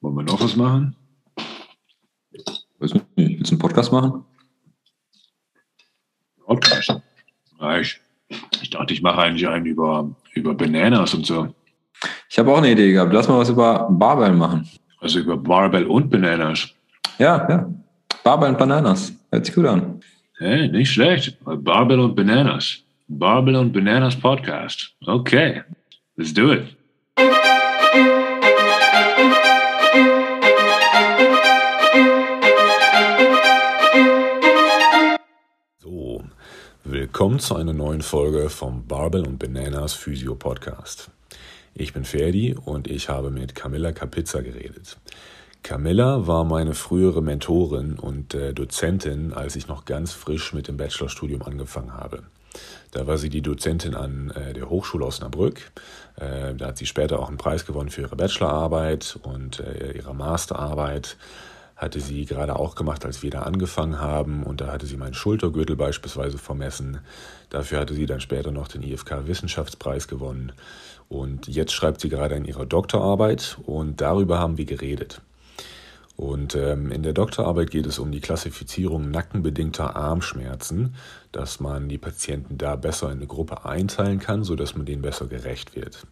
Wollen wir noch was machen? Weiß nicht. Willst du einen Podcast machen? Podcast? Ich, ich dachte, ich mache eigentlich einen über, über Bananas und so. Ich habe auch eine Idee gehabt. Lass mal was über Barbell machen. Also über Barbell und Bananas. Ja, ja. Barbell und Bananas. Hört sich gut an. Hey, nicht schlecht. Barbell und Bananas. Barbell und Bananas Podcast. Okay, let's do it. Willkommen zu einer neuen Folge vom Barbell und Bananas Physio Podcast. Ich bin Ferdi und ich habe mit Camilla Capizza geredet. Camilla war meine frühere Mentorin und äh, Dozentin, als ich noch ganz frisch mit dem Bachelorstudium angefangen habe. Da war sie die Dozentin an äh, der Hochschule Osnabrück. Äh, da hat sie später auch einen Preis gewonnen für ihre Bachelorarbeit und äh, ihre Masterarbeit hatte sie gerade auch gemacht, als wir da angefangen haben. Und da hatte sie meinen Schultergürtel beispielsweise vermessen. Dafür hatte sie dann später noch den IFK-Wissenschaftspreis gewonnen. Und jetzt schreibt sie gerade in ihrer Doktorarbeit und darüber haben wir geredet. Und ähm, in der Doktorarbeit geht es um die Klassifizierung nackenbedingter Armschmerzen, dass man die Patienten da besser in eine Gruppe einteilen kann, sodass man denen besser gerecht wird.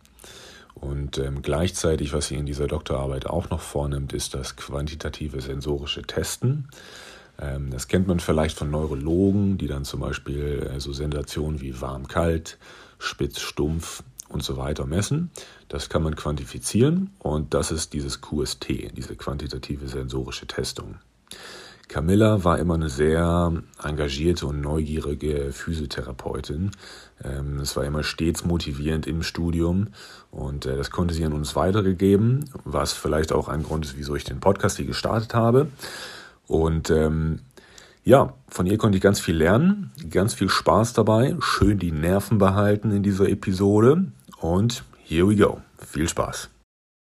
Und ähm, gleichzeitig, was sie in dieser Doktorarbeit auch noch vornimmt, ist das quantitative sensorische Testen. Ähm, das kennt man vielleicht von Neurologen, die dann zum Beispiel äh, so Sensationen wie warm-kalt, spitz-stumpf und so weiter messen. Das kann man quantifizieren und das ist dieses QST, diese quantitative sensorische Testung. Camilla war immer eine sehr engagierte und neugierige Physiotherapeutin. Ähm, es war immer stets motivierend im Studium und äh, das konnte sie an uns weitergegeben, was vielleicht auch ein Grund ist, wieso ich den Podcast hier gestartet habe. Und ähm, ja, von ihr konnte ich ganz viel lernen, ganz viel Spaß dabei, schön die Nerven behalten in dieser Episode und here we go. Viel Spaß.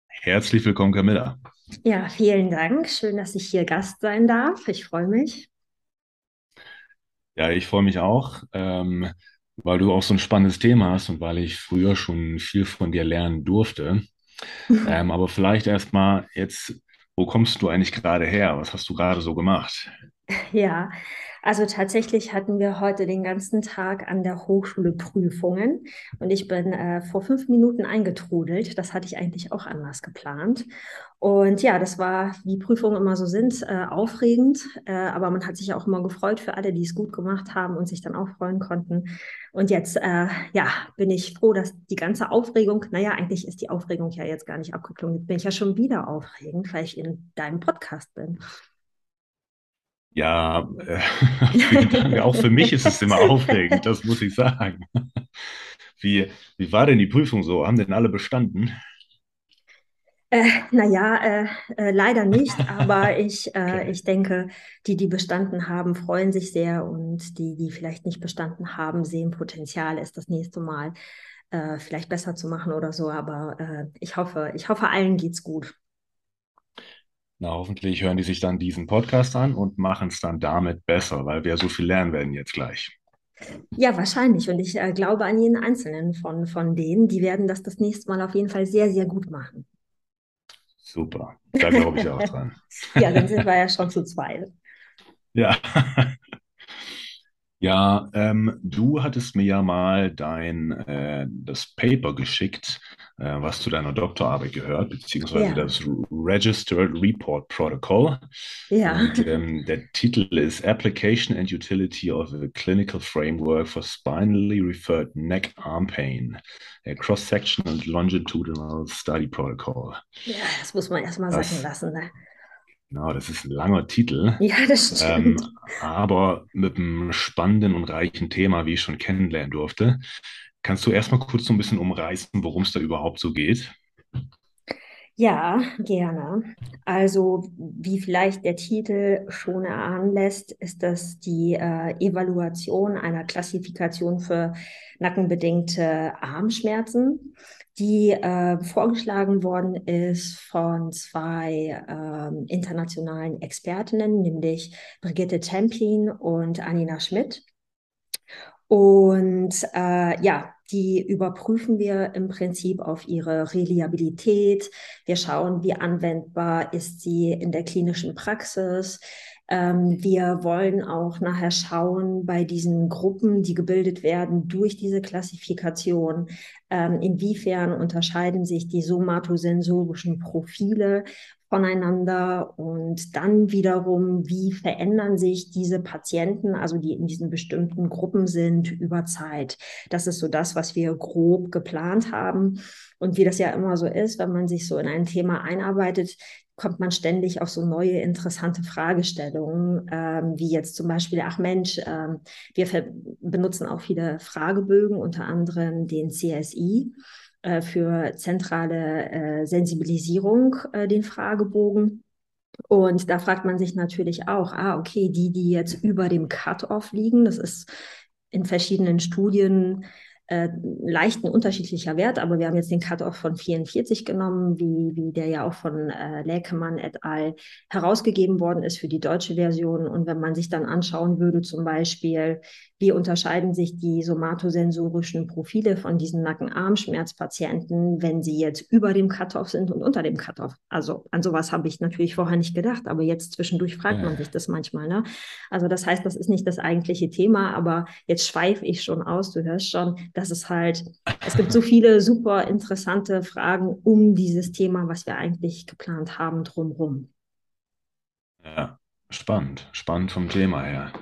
Herzlich willkommen, Camilla. Ja, vielen Dank. Schön, dass ich hier Gast sein darf. Ich freue mich. Ja, ich freue mich auch, ähm, weil du auch so ein spannendes Thema hast und weil ich früher schon viel von dir lernen durfte. ähm, aber vielleicht erstmal jetzt, wo kommst du eigentlich gerade her? Was hast du gerade so gemacht? Ja, also tatsächlich hatten wir heute den ganzen Tag an der Hochschule Prüfungen und ich bin äh, vor fünf Minuten eingetrudelt. Das hatte ich eigentlich auch anders geplant. Und ja, das war, wie Prüfungen immer so sind, äh, aufregend, äh, aber man hat sich auch immer gefreut für alle, die es gut gemacht haben und sich dann auch freuen konnten. Und jetzt, äh, ja, bin ich froh, dass die ganze Aufregung, naja, eigentlich ist die Aufregung ja jetzt gar nicht abgeklungen. Jetzt bin ich ja schon wieder aufregend, weil ich in deinem Podcast bin. Ja, äh, auch für mich ist es immer aufregend, das muss ich sagen. Wie, wie war denn die Prüfung so? Haben denn alle bestanden? Äh, naja, äh, äh, leider nicht, aber ich, äh, okay. ich denke, die, die bestanden haben, freuen sich sehr und die, die vielleicht nicht bestanden haben, sehen Potenzial, es das nächste Mal äh, vielleicht besser zu machen oder so. Aber äh, ich hoffe, ich hoffe, allen geht's gut. Na, hoffentlich hören die sich dann diesen Podcast an und machen es dann damit besser, weil wir so viel lernen werden jetzt gleich. Ja, wahrscheinlich. Und ich äh, glaube an jeden Einzelnen von, von denen. Die werden das das nächste Mal auf jeden Fall sehr, sehr gut machen. Super. Da glaube ich auch dran. ja, dann sind wir ja schon zu zweit. Ja. Ja, ähm, du hattest mir ja mal dein äh, das Paper geschickt, was zu deiner Doktorarbeit gehört, beziehungsweise ja. das Registered Report Protocol. Ja. Und ähm, der Titel ist Application and Utility of a Clinical Framework for Spinally Referred Neck Arm Pain, a Cross-Sectional and Longitudinal Study Protocol. Ja, das muss man erstmal sagen lassen. Ne? Genau, das ist ein langer Titel. Ja, das ähm, stimmt. Ähm, aber mit einem spannenden und reichen Thema, wie ich schon kennenlernen durfte. Kannst du erstmal kurz so ein bisschen umreißen, worum es da überhaupt so geht? Ja, gerne. Also, wie vielleicht der Titel schon erahnen lässt, ist das die äh, Evaluation einer Klassifikation für nackenbedingte Armschmerzen die äh, vorgeschlagen worden ist von zwei äh, internationalen Expertinnen, nämlich Brigitte Templin und Anina Schmidt. Und äh, ja, die überprüfen wir im Prinzip auf ihre Reliabilität. Wir schauen, wie anwendbar ist sie in der klinischen Praxis. Ähm, wir wollen auch nachher schauen bei diesen Gruppen, die gebildet werden durch diese Klassifikation, ähm, inwiefern unterscheiden sich die somatosensorischen Profile voneinander und dann wiederum, wie verändern sich diese Patienten, also die in diesen bestimmten Gruppen sind, über Zeit. Das ist so das, was wir grob geplant haben. Und wie das ja immer so ist, wenn man sich so in ein Thema einarbeitet, kommt man ständig auf so neue interessante Fragestellungen, ähm, wie jetzt zum Beispiel, ach Mensch, ähm, wir benutzen auch viele Fragebögen, unter anderem den CSI äh, für zentrale äh, Sensibilisierung, äh, den Fragebogen. Und da fragt man sich natürlich auch, ah, okay, die, die jetzt über dem Cut-off liegen, das ist in verschiedenen Studien äh, leicht ein unterschiedlicher Wert, aber wir haben jetzt den Cut-off von 44 genommen, wie, wie der ja auch von äh, Läkemann et al. herausgegeben worden ist für die deutsche Version. Und wenn man sich dann anschauen würde, zum Beispiel, wie unterscheiden sich die somatosensorischen Profile von diesen Nacken-Arm-Schmerzpatienten, wenn sie jetzt über dem Cut-off sind und unter dem Cut-off? Also an sowas habe ich natürlich vorher nicht gedacht, aber jetzt zwischendurch fragt man sich das manchmal. Ne? Also das heißt, das ist nicht das eigentliche Thema, aber jetzt schweife ich schon aus. Du hörst schon, das ist halt, es gibt so viele super interessante Fragen um dieses Thema, was wir eigentlich geplant haben, drumherum. Ja, spannend, spannend vom Thema her.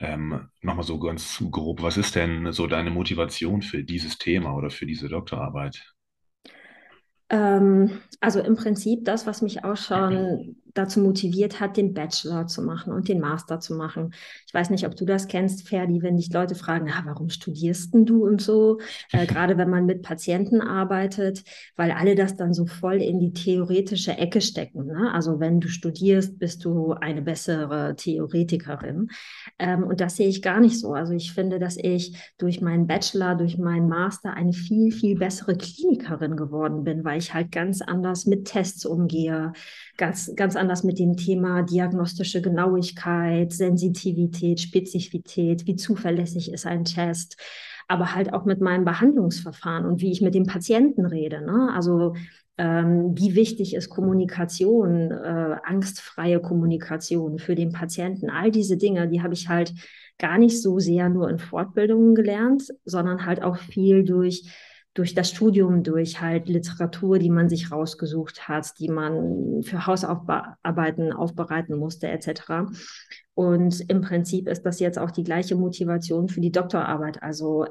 Ähm, Nochmal so ganz grob, was ist denn so deine Motivation für dieses Thema oder für diese Doktorarbeit? Ähm, also im Prinzip das, was mich auch schon dazu motiviert hat, den Bachelor zu machen und den Master zu machen. Ich weiß nicht, ob du das kennst, Ferdi, wenn dich Leute fragen, ah, warum studierst denn du und so, äh, gerade wenn man mit Patienten arbeitet, weil alle das dann so voll in die theoretische Ecke stecken. Ne? Also wenn du studierst, bist du eine bessere Theoretikerin. Ähm, und das sehe ich gar nicht so. Also ich finde, dass ich durch meinen Bachelor, durch meinen Master eine viel, viel bessere Klinikerin geworden bin, weil ich halt ganz anders mit Tests umgehe, ganz, ganz anders mit dem Thema diagnostische Genauigkeit, Sensitivität, Spezifität, wie zuverlässig ist ein Test, aber halt auch mit meinem Behandlungsverfahren und wie ich mit dem Patienten rede. Ne? Also ähm, wie wichtig ist Kommunikation, äh, angstfreie Kommunikation für den Patienten. All diese Dinge, die habe ich halt gar nicht so sehr nur in Fortbildungen gelernt, sondern halt auch viel durch durch das Studium, durch halt Literatur, die man sich rausgesucht hat, die man für Hausarbeiten aufbereiten musste, etc. Und im Prinzip ist das jetzt auch die gleiche Motivation für die Doktorarbeit. Also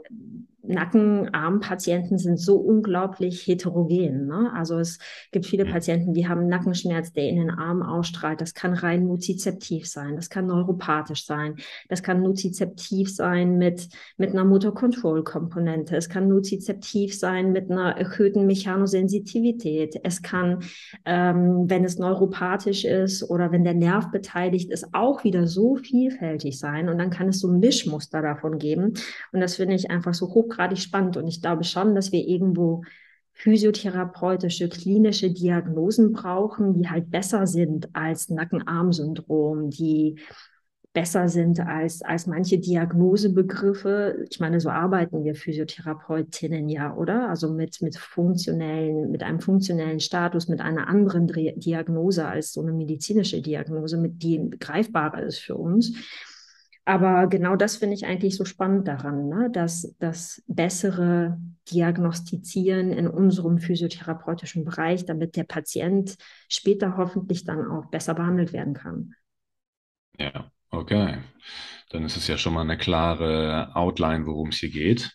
Nackenarmpatienten sind so unglaublich heterogen. Ne? Also es gibt viele Patienten, die haben Nackenschmerz, der in den Arm ausstrahlt. Das kann rein nozizeptiv sein, das kann neuropathisch sein, das kann nozizeptiv sein mit, mit einer Motor-Control-Komponente, es kann nozizeptiv sein mit einer erhöhten Mechanosensitivität, es kann, ähm, wenn es neuropathisch ist oder wenn der Nerv beteiligt ist, auch wieder so vielfältig sein. Und dann kann es so Mischmuster davon geben. Und das finde ich einfach so hoch hochgradig spannend und ich glaube schon, dass wir irgendwo physiotherapeutische, klinische Diagnosen brauchen, die halt besser sind als Nacken-Arm-Syndrom, die besser sind als, als manche Diagnosebegriffe. Ich meine, so arbeiten wir Physiotherapeutinnen ja, oder? Also mit, mit funktionellen, mit einem funktionellen Status, mit einer anderen Diagnose als so eine medizinische Diagnose, mit die greifbarer ist für uns. Aber genau das finde ich eigentlich so spannend daran, ne? dass das bessere Diagnostizieren in unserem physiotherapeutischen Bereich, damit der Patient später hoffentlich dann auch besser behandelt werden kann. Ja, okay. Dann ist es ja schon mal eine klare Outline, worum es hier geht.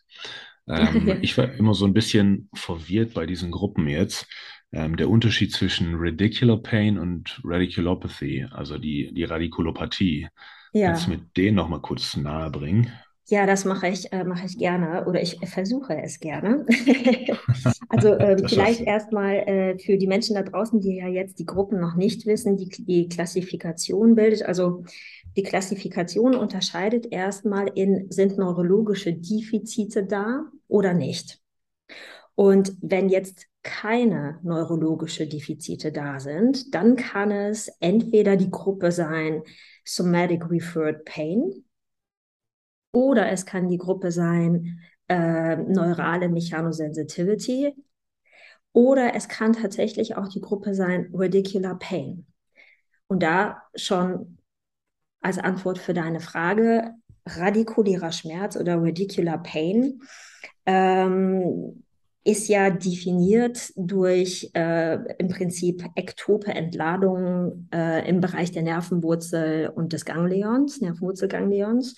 Ähm, ich war immer so ein bisschen verwirrt bei diesen Gruppen jetzt. Ähm, der Unterschied zwischen Radicular Pain und Radiculopathy, also die, die Radikulopathie. Ja. Kannst du mir den nochmal kurz nahe bringen? Ja, das mache ich, äh, mache ich gerne oder ich versuche es gerne. also äh, vielleicht erstmal äh, für die Menschen da draußen, die ja jetzt die Gruppen noch nicht wissen, die die Klassifikation bildet. Also die Klassifikation unterscheidet erstmal in, sind neurologische Defizite da oder nicht. Und wenn jetzt keine neurologische Defizite da sind, dann kann es entweder die Gruppe sein Somatic Referred Pain oder es kann die Gruppe sein äh, neurale Mechanosensitivity. Oder es kann tatsächlich auch die Gruppe sein Radicular Pain. Und da schon als Antwort für deine Frage, radikulärer Schmerz oder Radicular Pain ähm, ist ja definiert durch äh, im Prinzip ektope Entladungen äh, im Bereich der Nervenwurzel und des Ganglions, Nervenwurzelganglions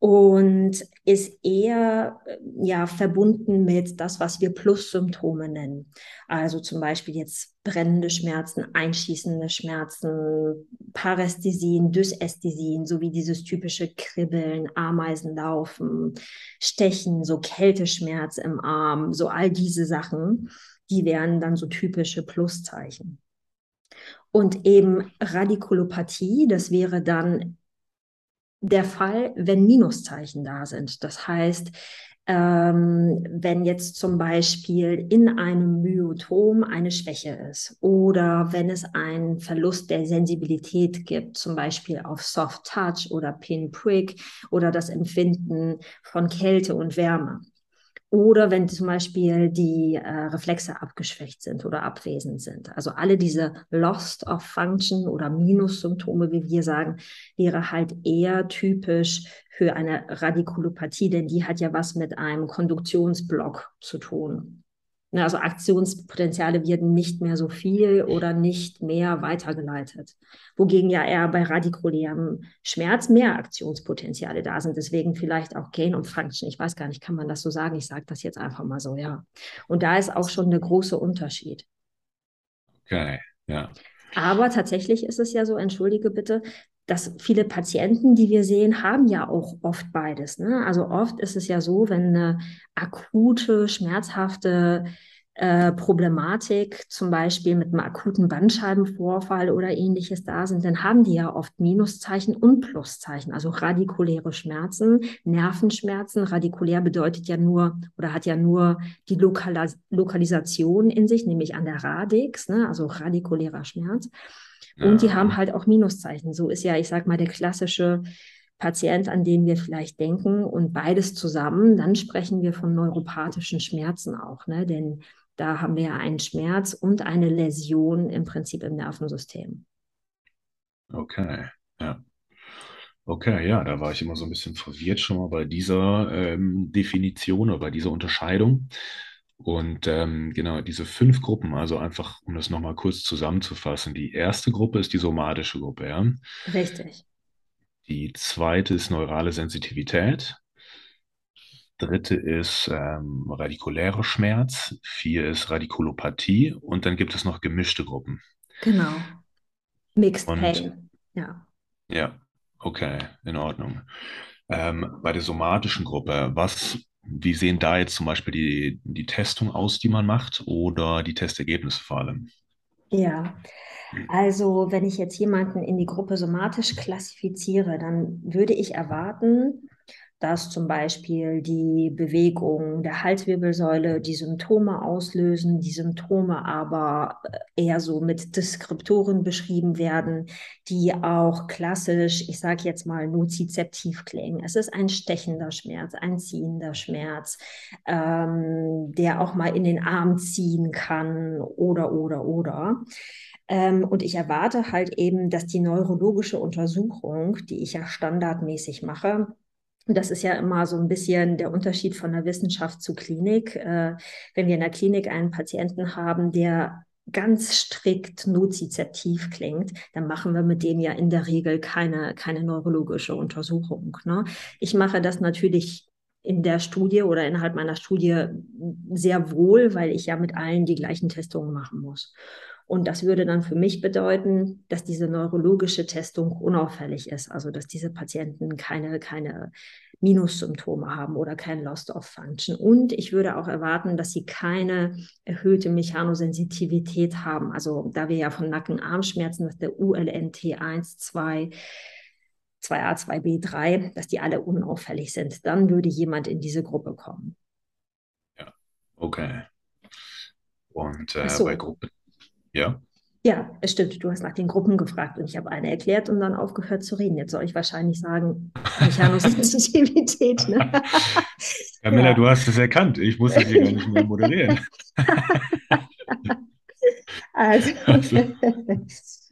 und ist eher ja verbunden mit das, was wir Plus-Symptome nennen. Also zum Beispiel jetzt brennende Schmerzen, einschießende Schmerzen, Parästhesien, Dysästhesien, sowie dieses typische Kribbeln, Ameisenlaufen, Stechen, so Kälteschmerz im Arm, so all diese Sachen, die wären dann so typische Pluszeichen. Und eben Radikulopathie, das wäre dann der Fall, wenn Minuszeichen da sind. Das heißt, ähm, wenn jetzt zum Beispiel in einem Myotom eine Schwäche ist oder wenn es einen Verlust der Sensibilität gibt, zum Beispiel auf Soft Touch oder Pinprick oder das Empfinden von Kälte und Wärme. Oder wenn zum Beispiel die äh, Reflexe abgeschwächt sind oder abwesend sind. Also alle diese Lost of Function oder Minussymptome, wie wir sagen, wäre halt eher typisch für eine Radikulopathie, denn die hat ja was mit einem Konduktionsblock zu tun. Ne, also Aktionspotenziale werden nicht mehr so viel oder nicht mehr weitergeleitet. Wogegen ja eher bei radikulärem Schmerz mehr Aktionspotenziale da sind. Deswegen vielleicht auch Gain und Function. Ich weiß gar nicht, kann man das so sagen? Ich sage das jetzt einfach mal so, ja. Und da ist auch schon der große Unterschied. Okay, ja. Aber tatsächlich ist es ja so, entschuldige bitte, dass viele Patienten, die wir sehen, haben ja auch oft beides. Ne? Also oft ist es ja so, wenn eine akute, schmerzhafte äh, Problematik, zum Beispiel mit einem akuten Bandscheibenvorfall oder ähnliches da sind, dann haben die ja oft Minuszeichen und Pluszeichen, also radikuläre Schmerzen, Nervenschmerzen. Radikulär bedeutet ja nur oder hat ja nur die Lokalis Lokalisation in sich, nämlich an der Radix, ne? also radikulärer Schmerz. Und die haben halt auch Minuszeichen. So ist ja, ich sag mal, der klassische Patient, an den wir vielleicht denken und beides zusammen, dann sprechen wir von neuropathischen Schmerzen auch, ne? Denn da haben wir ja einen Schmerz und eine Läsion im Prinzip im Nervensystem. Okay, ja. Okay, ja, da war ich immer so ein bisschen verwirrt schon mal bei dieser ähm, Definition oder bei dieser Unterscheidung. Und ähm, genau, diese fünf Gruppen, also einfach, um das nochmal kurz zusammenzufassen. Die erste Gruppe ist die somatische Gruppe, ja. Richtig. Die zweite ist neurale Sensitivität. Dritte ist ähm, radikulärer Schmerz. Vier ist Radikulopathie. Und dann gibt es noch gemischte Gruppen. Genau. Mixed Und, Pain, ja. Ja, okay, in Ordnung. Ähm, bei der somatischen Gruppe, was wie sehen da jetzt zum Beispiel die, die Testung aus, die man macht oder die Testergebnisse vor allem? Ja, also wenn ich jetzt jemanden in die Gruppe somatisch klassifiziere, dann würde ich erwarten, dass zum Beispiel die Bewegung der Halswirbelsäule die Symptome auslösen, die Symptome aber äh, eher so mit Deskriptoren beschrieben werden, die auch klassisch, ich sage jetzt mal, nozizeptiv klingen. Es ist ein stechender Schmerz, ein ziehender Schmerz, ähm, der auch mal in den Arm ziehen kann oder, oder, oder. Ähm, und ich erwarte halt eben, dass die neurologische Untersuchung, die ich ja standardmäßig mache, das ist ja immer so ein bisschen der Unterschied von der Wissenschaft zu Klinik. Äh, wenn wir in der Klinik einen Patienten haben, der ganz strikt nozizeptiv klingt, dann machen wir mit dem ja in der Regel keine, keine neurologische Untersuchung. Ne? Ich mache das natürlich in der Studie oder innerhalb meiner Studie sehr wohl, weil ich ja mit allen die gleichen Testungen machen muss. Und das würde dann für mich bedeuten, dass diese neurologische Testung unauffällig ist, also dass diese Patienten keine, keine Minussymptome haben oder kein Lost of Function. Und ich würde auch erwarten, dass sie keine erhöhte Mechanosensitivität haben. Also da wir ja von Nacken-Armschmerzen, dass der ULNT1, 2, 2a, 2b3, dass die alle unauffällig sind. Dann würde jemand in diese Gruppe kommen. Ja, okay. Und äh, so. bei Gruppe ja. Ja, es stimmt. Du hast nach den Gruppen gefragt und ich habe eine erklärt und dann aufgehört zu reden. Jetzt soll ich wahrscheinlich sagen, Mechanosensitivität. Ne? Camilla, ja. du hast es erkannt. Ich muss es hier gar nicht mehr moderieren. also, also.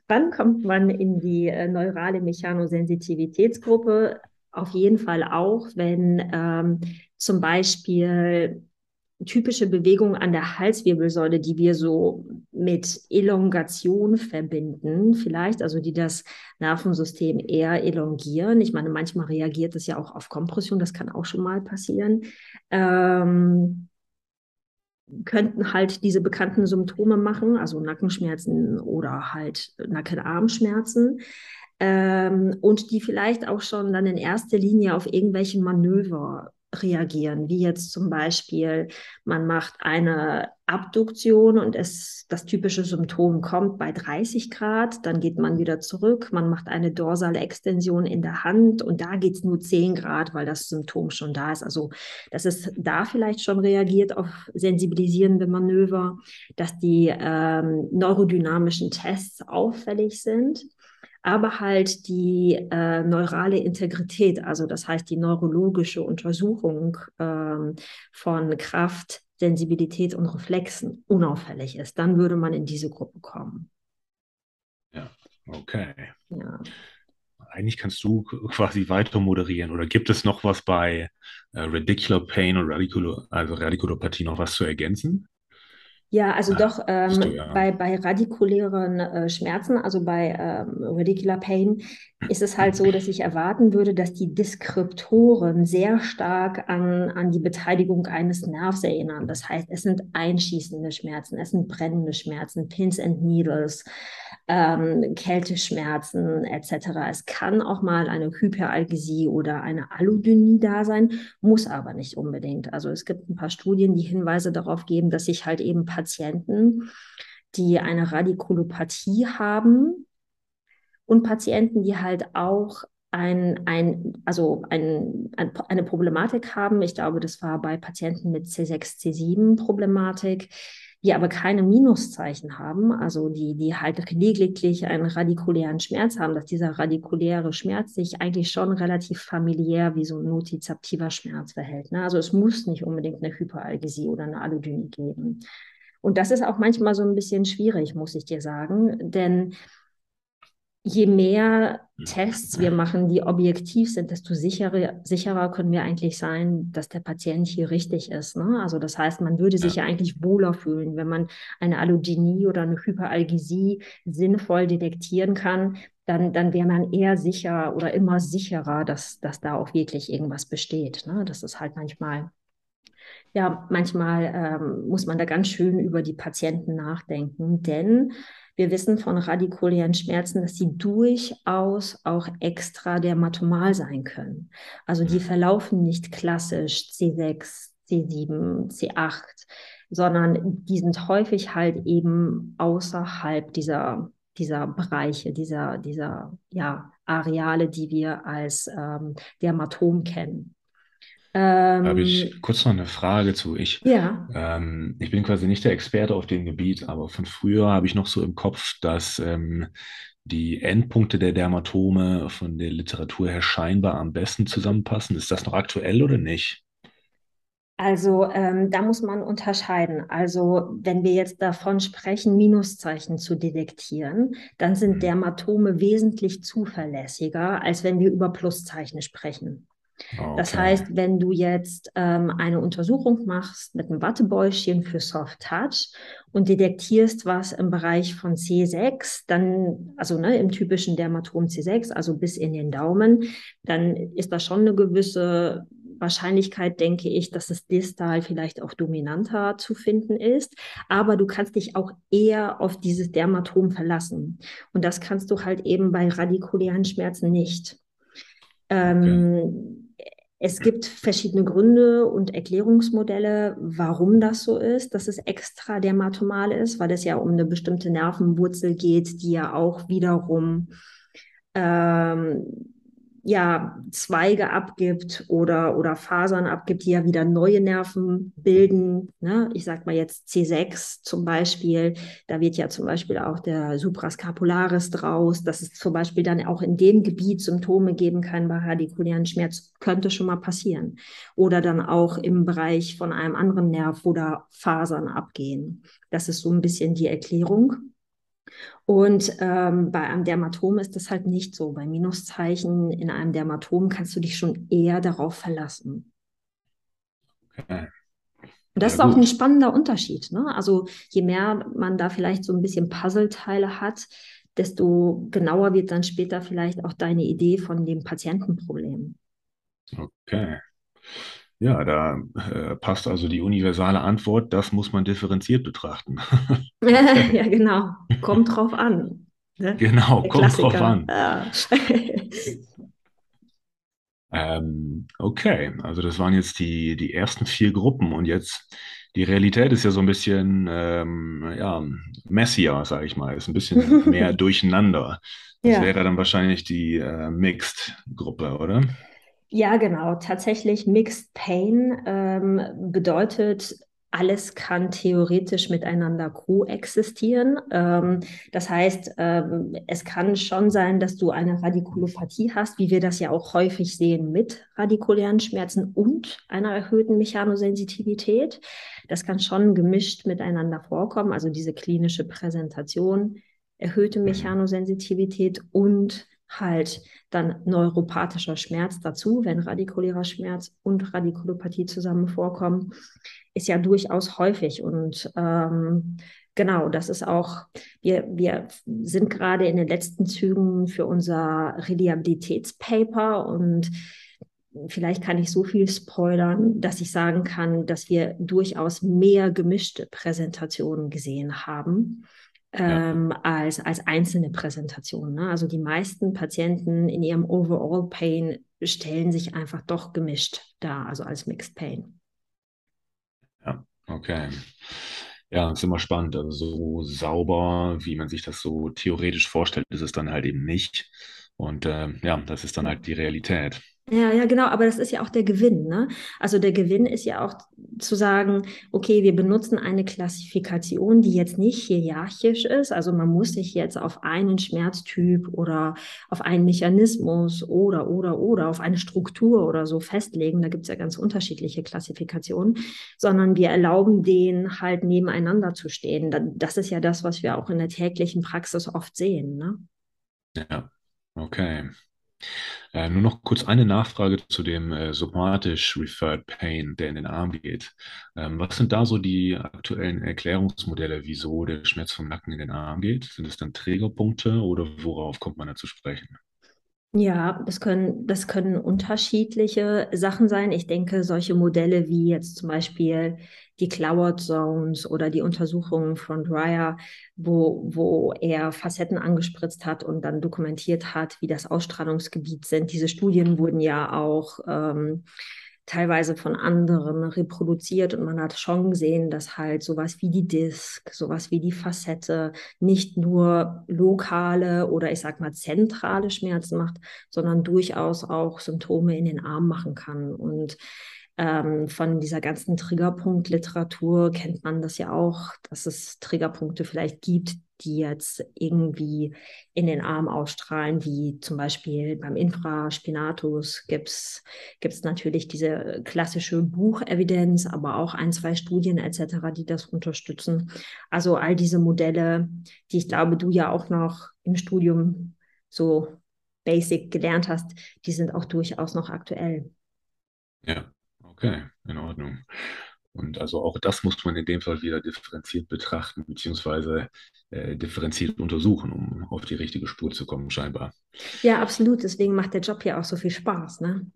wann kommt man in die äh, neurale Mechanosensitivitätsgruppe? Auf jeden Fall auch, wenn ähm, zum Beispiel typische Bewegung an der Halswirbelsäule, die wir so mit Elongation verbinden, vielleicht, also die das Nervensystem eher elongieren. Ich meine, manchmal reagiert es ja auch auf Kompression, das kann auch schon mal passieren. Ähm, könnten halt diese bekannten Symptome machen, also Nackenschmerzen oder halt Nackenarmschmerzen. Ähm, und die vielleicht auch schon dann in erster Linie auf irgendwelche Manöver reagieren, wie jetzt zum Beispiel, man macht eine Abduktion und es, das typische Symptom kommt bei 30 Grad, dann geht man wieder zurück, man macht eine dorsale Extension in der Hand und da geht es nur 10 Grad, weil das Symptom schon da ist. Also, dass es da vielleicht schon reagiert auf sensibilisierende Manöver, dass die ähm, neurodynamischen Tests auffällig sind aber halt die äh, neurale Integrität, also das heißt die neurologische Untersuchung ähm, von Kraft, Sensibilität und Reflexen unauffällig ist, dann würde man in diese Gruppe kommen. Ja, okay. Ja. Eigentlich kannst du quasi weiter moderieren oder gibt es noch was bei äh, Radicular Pain und Radicular, also Radikulopathie noch was zu ergänzen? Ja, also ah, doch ähm, du, ja. bei, bei radikulären äh, Schmerzen, also bei ähm, Radicular Pain, ist es halt so, dass ich erwarten würde, dass die Deskriptoren sehr stark an, an die Beteiligung eines Nervs erinnern. Das heißt, es sind einschießende Schmerzen, es sind brennende Schmerzen, Pins and Needles, ähm, Kälteschmerzen etc. Es kann auch mal eine Hyperalgesie oder eine Allodynie da sein, muss aber nicht unbedingt. Also es gibt ein paar Studien, die Hinweise darauf geben, dass sich halt eben Patienten, die eine Radikulopathie haben und Patienten, die halt auch ein, ein, also ein, ein, eine Problematik haben. Ich glaube, das war bei Patienten mit C6, C7-Problematik, die aber keine Minuszeichen haben, also die, die halt lediglich einen radikulären Schmerz haben, dass dieser radikuläre Schmerz sich eigentlich schon relativ familiär wie so ein notizaptiver Schmerz verhält. Ne? Also es muss nicht unbedingt eine Hyperalgesie oder eine Allodynie geben. Und das ist auch manchmal so ein bisschen schwierig, muss ich dir sagen, denn je mehr Tests wir machen, die objektiv sind, desto sicherer, sicherer können wir eigentlich sein, dass der Patient hier richtig ist. Ne? Also das heißt, man würde sich ja. ja eigentlich wohler fühlen, wenn man eine Allodynie oder eine Hyperalgesie sinnvoll detektieren kann, dann, dann wäre man eher sicher oder immer sicherer, dass, dass da auch wirklich irgendwas besteht. Ne? Das ist halt manchmal ja, manchmal ähm, muss man da ganz schön über die Patienten nachdenken, denn wir wissen von radikulären Schmerzen, dass sie durchaus auch extra dermatomal sein können. Also die verlaufen nicht klassisch C6, C7, C8, sondern die sind häufig halt eben außerhalb dieser, dieser Bereiche, dieser, dieser ja, Areale, die wir als ähm, Dermatom kennen. Ähm, habe ich kurz noch eine Frage zu. Ich, ja. ähm, ich bin quasi nicht der Experte auf dem Gebiet, aber von früher habe ich noch so im Kopf, dass ähm, die Endpunkte der Dermatome von der Literatur her scheinbar am besten zusammenpassen. Ist das noch aktuell oder nicht? Also ähm, da muss man unterscheiden. Also wenn wir jetzt davon sprechen, Minuszeichen zu detektieren, dann sind mhm. Dermatome wesentlich zuverlässiger, als wenn wir über Pluszeichen sprechen. Okay. Das heißt, wenn du jetzt ähm, eine Untersuchung machst mit einem Wattebäuschen für Soft Touch und detektierst was im Bereich von C6, dann, also ne, im typischen Dermatom C6, also bis in den Daumen, dann ist da schon eine gewisse Wahrscheinlichkeit, denke ich, dass es distal vielleicht auch dominanter zu finden ist. Aber du kannst dich auch eher auf dieses Dermatom verlassen. Und das kannst du halt eben bei radikulären Schmerzen nicht. Ähm, okay. Es gibt verschiedene Gründe und Erklärungsmodelle, warum das so ist, dass es extra dermatomal ist, weil es ja um eine bestimmte Nervenwurzel geht, die ja auch wiederum ähm, ja Zweige abgibt oder, oder Fasern abgibt, die ja wieder neue Nerven bilden. Ne? Ich sag mal jetzt C6 zum Beispiel, da wird ja zum Beispiel auch der Suprascapularis draus, dass es zum Beispiel dann auch in dem Gebiet Symptome geben kann bei radikulären Schmerz, könnte schon mal passieren. Oder dann auch im Bereich von einem anderen Nerv, wo da Fasern abgehen. Das ist so ein bisschen die Erklärung. Und ähm, bei einem Dermatom ist das halt nicht so. Bei Minuszeichen in einem Dermatom kannst du dich schon eher darauf verlassen. Okay. Und das ja, ist auch gut. ein spannender Unterschied. Ne? Also je mehr man da vielleicht so ein bisschen Puzzleteile hat, desto genauer wird dann später vielleicht auch deine Idee von dem Patientenproblem. Okay. Ja, da äh, passt also die universale Antwort, das muss man differenziert betrachten. ja, genau. Kommt drauf an. Ne? Genau, Der kommt Klassiker. drauf an. Ja. ähm, okay, also das waren jetzt die, die ersten vier Gruppen und jetzt die Realität ist ja so ein bisschen ähm, ja, messier, sage ich mal, ist ein bisschen mehr durcheinander. Das ja. wäre dann wahrscheinlich die äh, Mixed-Gruppe, oder? Ja, genau. Tatsächlich Mixed Pain ähm, bedeutet, alles kann theoretisch miteinander koexistieren. Ähm, das heißt, ähm, es kann schon sein, dass du eine Radikulopathie hast, wie wir das ja auch häufig sehen mit radikulären Schmerzen und einer erhöhten Mechanosensitivität. Das kann schon gemischt miteinander vorkommen, also diese klinische Präsentation, erhöhte Mechanosensitivität und halt dann neuropathischer Schmerz dazu, wenn radikulärer Schmerz und Radikulopathie zusammen vorkommen, ist ja durchaus häufig. Und ähm, genau, das ist auch, wir, wir sind gerade in den letzten Zügen für unser Reliabilitätspaper und vielleicht kann ich so viel spoilern, dass ich sagen kann, dass wir durchaus mehr gemischte Präsentationen gesehen haben ähm, ja. als, als einzelne Präsentation. Ne? Also die meisten Patienten in ihrem Overall Pain stellen sich einfach doch gemischt dar, also als Mixed Pain. Ja, okay. Ja, ist immer spannend. Also so sauber, wie man sich das so theoretisch vorstellt, ist es dann halt eben nicht. Und äh, ja, das ist dann halt die Realität. Ja, ja, genau, aber das ist ja auch der Gewinn. Ne? Also der Gewinn ist ja auch zu sagen, okay, wir benutzen eine Klassifikation, die jetzt nicht hierarchisch ist. Also man muss sich jetzt auf einen Schmerztyp oder auf einen Mechanismus oder, oder, oder auf eine Struktur oder so festlegen. Da gibt es ja ganz unterschiedliche Klassifikationen, sondern wir erlauben denen halt nebeneinander zu stehen. Das ist ja das, was wir auch in der täglichen Praxis oft sehen. Ne? Ja, okay. Äh, nur noch kurz eine Nachfrage zu dem äh, somatisch Referred Pain, der in den Arm geht. Ähm, was sind da so die aktuellen Erklärungsmodelle, wieso der Schmerz vom Nacken in den Arm geht? Sind es dann Trägerpunkte oder worauf kommt man da zu sprechen? Ja, das können, das können unterschiedliche Sachen sein. Ich denke, solche Modelle wie jetzt zum Beispiel die Cloud Zones oder die Untersuchungen von Dreyer, wo, wo er Facetten angespritzt hat und dann dokumentiert hat, wie das Ausstrahlungsgebiet sind. Diese Studien wurden ja auch ähm, teilweise von anderen reproduziert und man hat schon gesehen, dass halt sowas wie die Disk, sowas wie die Facette nicht nur lokale oder ich sag mal zentrale Schmerzen macht, sondern durchaus auch Symptome in den Arm machen kann. Und ähm, von dieser ganzen Triggerpunkt-Literatur kennt man das ja auch, dass es Triggerpunkte vielleicht gibt, die jetzt irgendwie in den Arm ausstrahlen, wie zum Beispiel beim Infraspinatus gibt es natürlich diese klassische Buchevidenz, aber auch ein, zwei Studien etc., die das unterstützen. Also all diese Modelle, die ich glaube, du ja auch noch im Studium so basic gelernt hast, die sind auch durchaus noch aktuell. Ja, okay, in Ordnung. Und also auch das muss man in dem Fall wieder differenziert betrachten, beziehungsweise äh, differenziert untersuchen, um auf die richtige Spur zu kommen, scheinbar. Ja, absolut. Deswegen macht der Job ja auch so viel Spaß, ne?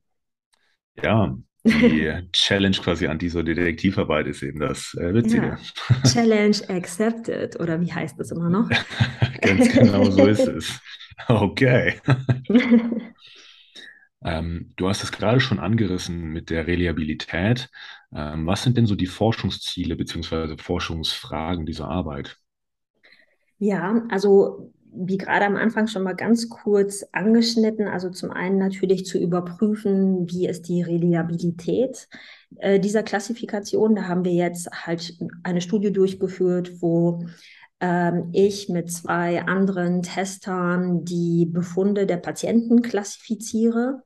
Ja, die Challenge quasi an dieser Detektivarbeit ist eben das äh, Witzige. Ja. Challenge accepted, oder wie heißt das immer noch? Ganz genau so ist es. Okay. Ähm, du hast es gerade schon angerissen mit der Reliabilität. Ähm, was sind denn so die Forschungsziele bzw. Forschungsfragen dieser Arbeit? Ja, also wie gerade am Anfang schon mal ganz kurz angeschnitten, also zum einen natürlich zu überprüfen, wie ist die Reliabilität äh, dieser Klassifikation. Da haben wir jetzt halt eine Studie durchgeführt, wo ich mit zwei anderen Testern die Befunde der Patienten klassifiziere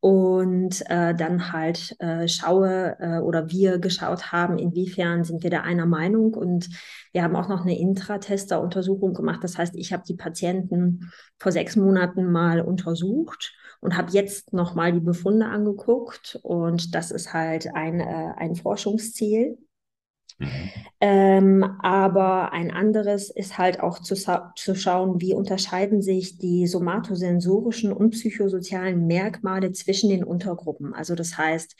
und äh, dann halt äh, schaue äh, oder wir geschaut haben, inwiefern sind wir da einer Meinung und wir haben auch noch eine Intratester-Untersuchung gemacht. Das heißt, ich habe die Patienten vor sechs Monaten mal untersucht und habe jetzt nochmal die Befunde angeguckt und das ist halt ein, äh, ein Forschungsziel. Mhm. Ähm, aber ein anderes ist halt auch zu, zu schauen, wie unterscheiden sich die somatosensorischen und psychosozialen Merkmale zwischen den Untergruppen. Also das heißt,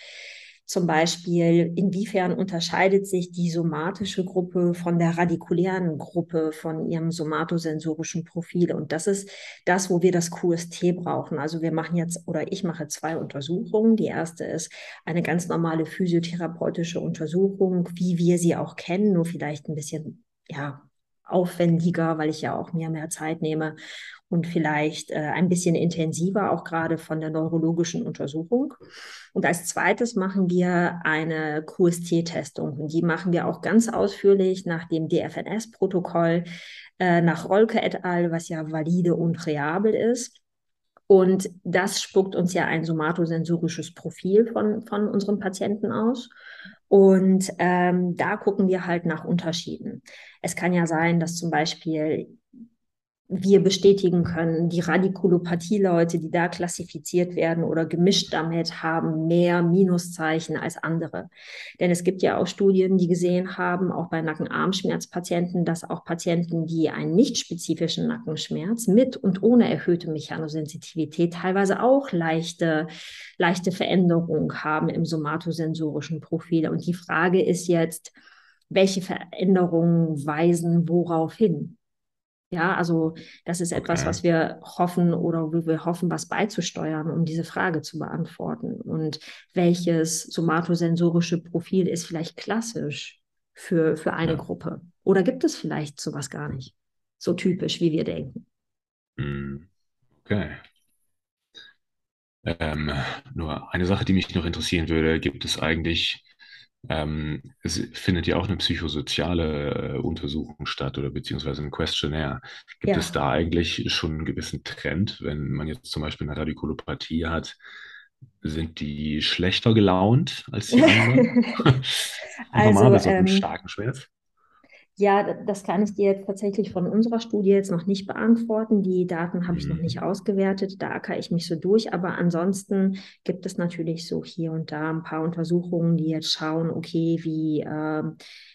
zum Beispiel, inwiefern unterscheidet sich die somatische Gruppe von der radikulären Gruppe von ihrem somatosensorischen Profil? Und das ist das, wo wir das QST brauchen. Also wir machen jetzt, oder ich mache zwei Untersuchungen. Die erste ist eine ganz normale physiotherapeutische Untersuchung, wie wir sie auch kennen, nur vielleicht ein bisschen, ja, aufwendiger, weil ich ja auch mir mehr Zeit nehme und vielleicht äh, ein bisschen intensiver, auch gerade von der neurologischen Untersuchung. Und als zweites machen wir eine QST-Testung. Und die machen wir auch ganz ausführlich nach dem DFNS-Protokoll, äh, nach Rolke et al., was ja valide und reabel ist. Und das spuckt uns ja ein somatosensorisches Profil von, von unseren Patienten aus. Und ähm, da gucken wir halt nach Unterschieden. Es kann ja sein, dass zum Beispiel wir bestätigen können, die Radikulopathie-Leute, die da klassifiziert werden oder gemischt damit, haben mehr Minuszeichen als andere. Denn es gibt ja auch Studien, die gesehen haben, auch bei Nacken-Armschmerzpatienten, dass auch Patienten, die einen nicht spezifischen Nackenschmerz mit und ohne erhöhte Mechanosensitivität teilweise auch leichte, leichte Veränderungen haben im somatosensorischen Profil. Und die Frage ist jetzt, welche Veränderungen weisen worauf hin? Ja, also das ist etwas, okay. was wir hoffen oder wo wir hoffen, was beizusteuern, um diese Frage zu beantworten. Und welches somatosensorische Profil ist vielleicht klassisch für, für eine ja. Gruppe? Oder gibt es vielleicht sowas gar nicht? So typisch, wie wir denken. Hm, okay. Ähm, nur eine Sache, die mich noch interessieren würde, gibt es eigentlich ähm, es findet ja auch eine psychosoziale äh, Untersuchung statt oder beziehungsweise ein Questionnaire. Gibt ja. es da eigentlich schon einen gewissen Trend, wenn man jetzt zum Beispiel eine Radikulopathie hat? Sind die schlechter gelaunt als die anderen? also, Normal bei so einem ähm, starken Schmerz? Ja, das kann ich dir jetzt tatsächlich von unserer Studie jetzt noch nicht beantworten. Die Daten habe ich noch nicht mhm. ausgewertet. Da ackere ich mich so durch. Aber ansonsten gibt es natürlich so hier und da ein paar Untersuchungen, die jetzt schauen, okay, wie äh,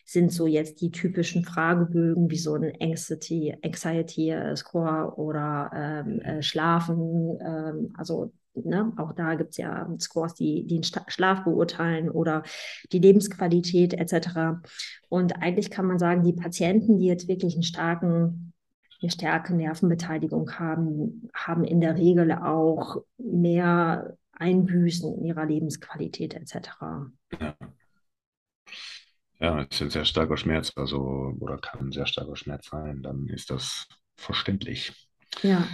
sind so jetzt die typischen Fragebögen, wie so ein Anxiety, Anxiety Score oder ähm, äh, Schlafen. Ähm, also Ne? Auch da gibt es ja Scores, die, die den Schlaf beurteilen oder die Lebensqualität etc. Und eigentlich kann man sagen, die Patienten, die jetzt wirklich einen starken, eine starke Nervenbeteiligung haben, haben in der Regel auch mehr Einbüßen in ihrer Lebensqualität etc. Ja. Ja, ist ein sehr starker Schmerz, also oder kann ein sehr starker Schmerz sein, dann ist das verständlich. Ja.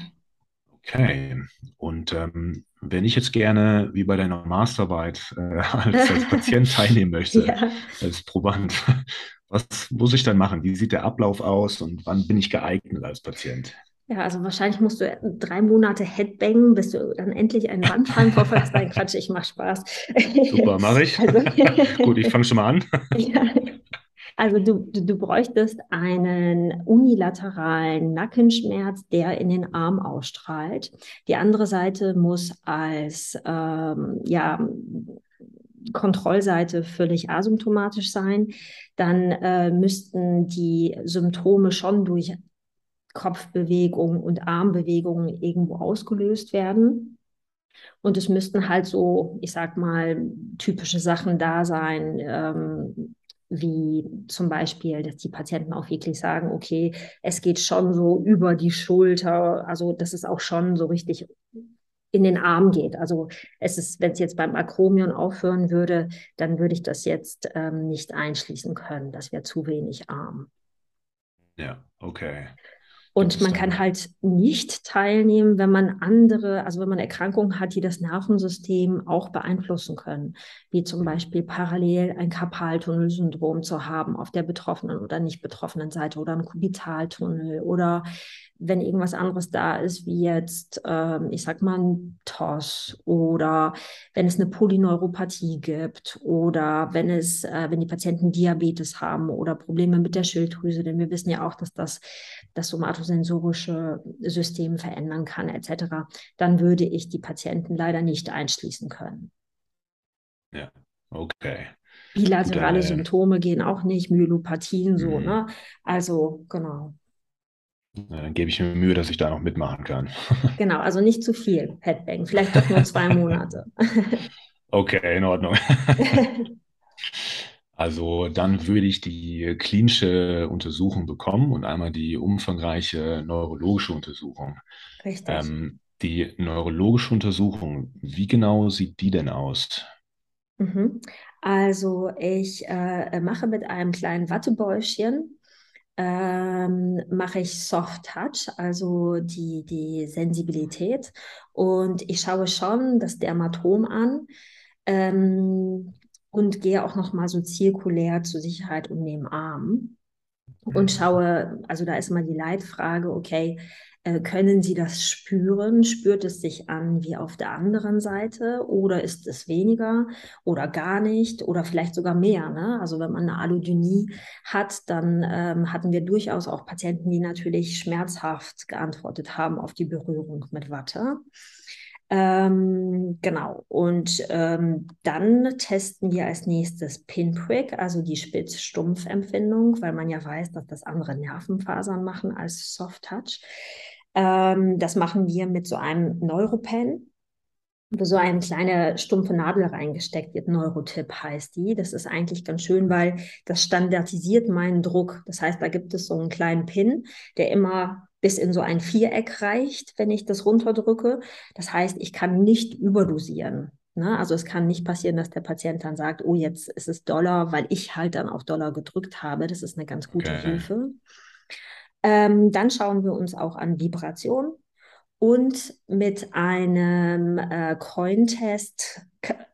Okay. Und ähm, wenn ich jetzt gerne, wie bei deiner Masterarbeit, äh, als, als Patient teilnehmen möchte, ja. als Proband, was muss ich dann machen? Wie sieht der Ablauf aus und wann bin ich geeignet als Patient? Ja, also wahrscheinlich musst du drei Monate Headbangen, bis du dann endlich einen Wandfallen vorfährst. Nein, Quatsch, ich mach Spaß. Super, mache ich. Also, Gut, ich fange schon mal an. ja. Also du, du, du bräuchtest einen unilateralen Nackenschmerz, der in den Arm ausstrahlt. Die andere Seite muss als ähm, ja, Kontrollseite völlig asymptomatisch sein. Dann äh, müssten die Symptome schon durch Kopfbewegungen und Armbewegungen irgendwo ausgelöst werden. Und es müssten halt so, ich sag mal, typische Sachen da sein, ähm, wie zum Beispiel, dass die Patienten auch wirklich sagen, okay, es geht schon so über die Schulter, also dass es auch schon so richtig in den Arm geht. Also es ist, wenn es jetzt beim Akromion aufhören würde, dann würde ich das jetzt ähm, nicht einschließen können. Das wäre zu wenig Arm. Ja, okay. Und man kann halt nicht teilnehmen, wenn man andere, also wenn man Erkrankungen hat, die das Nervensystem auch beeinflussen können, wie zum Beispiel parallel ein Karpaltunnelsyndrom zu haben auf der betroffenen oder nicht betroffenen Seite oder ein Kubitaltunnel oder wenn irgendwas anderes da ist, wie jetzt, ähm, ich sag mal, ein TOS oder wenn es eine Polyneuropathie gibt oder wenn es, äh, wenn die Patienten Diabetes haben oder Probleme mit der Schilddrüse, denn wir wissen ja auch, dass das das somatosensorische System verändern kann, etc., dann würde ich die Patienten leider nicht einschließen können. Ja, okay. Bilaterale Gute, Symptome gehen auch nicht, Myelopathien so, mhm. ne? Also, genau. Na, dann gebe ich mir Mühe, dass ich da noch mitmachen kann. Genau, also nicht zu viel Headbang, vielleicht doch nur zwei Monate. Okay, in Ordnung. Also dann würde ich die klinische Untersuchung bekommen und einmal die umfangreiche neurologische Untersuchung. Richtig. Ähm, die neurologische Untersuchung, wie genau sieht die denn aus? Mhm. Also ich äh, mache mit einem kleinen Wattebäuschen ähm, mache ich Soft Touch, also die, die Sensibilität. Und ich schaue schon das Dermatom an ähm, und gehe auch noch mal so zirkulär zur Sicherheit um den Arm und mhm. schaue, also da ist mal die Leitfrage, okay, können Sie das spüren? Spürt es sich an wie auf der anderen Seite oder ist es weniger oder gar nicht oder vielleicht sogar mehr? Ne? Also wenn man eine Allodynie hat, dann ähm, hatten wir durchaus auch Patienten, die natürlich schmerzhaft geantwortet haben auf die Berührung mit Watte. Ähm, genau. Und ähm, dann testen wir als nächstes Pinprick, also die Spitz-Stumpf-Empfindung, weil man ja weiß, dass das andere Nervenfasern machen als Soft Touch. Ähm, das machen wir mit so einem Neuropen, wo so eine kleine stumpfe Nadel reingesteckt wird. Neurotip heißt die. Das ist eigentlich ganz schön, weil das standardisiert meinen Druck. Das heißt, da gibt es so einen kleinen Pin, der immer bis in so ein Viereck reicht, wenn ich das runterdrücke. Das heißt, ich kann nicht überdosieren. Ne? Also es kann nicht passieren, dass der Patient dann sagt, oh, jetzt ist es Dollar, weil ich halt dann auf Dollar gedrückt habe. Das ist eine ganz gute okay. Hilfe. Ähm, dann schauen wir uns auch an Vibration und mit einem äh, Coin-Test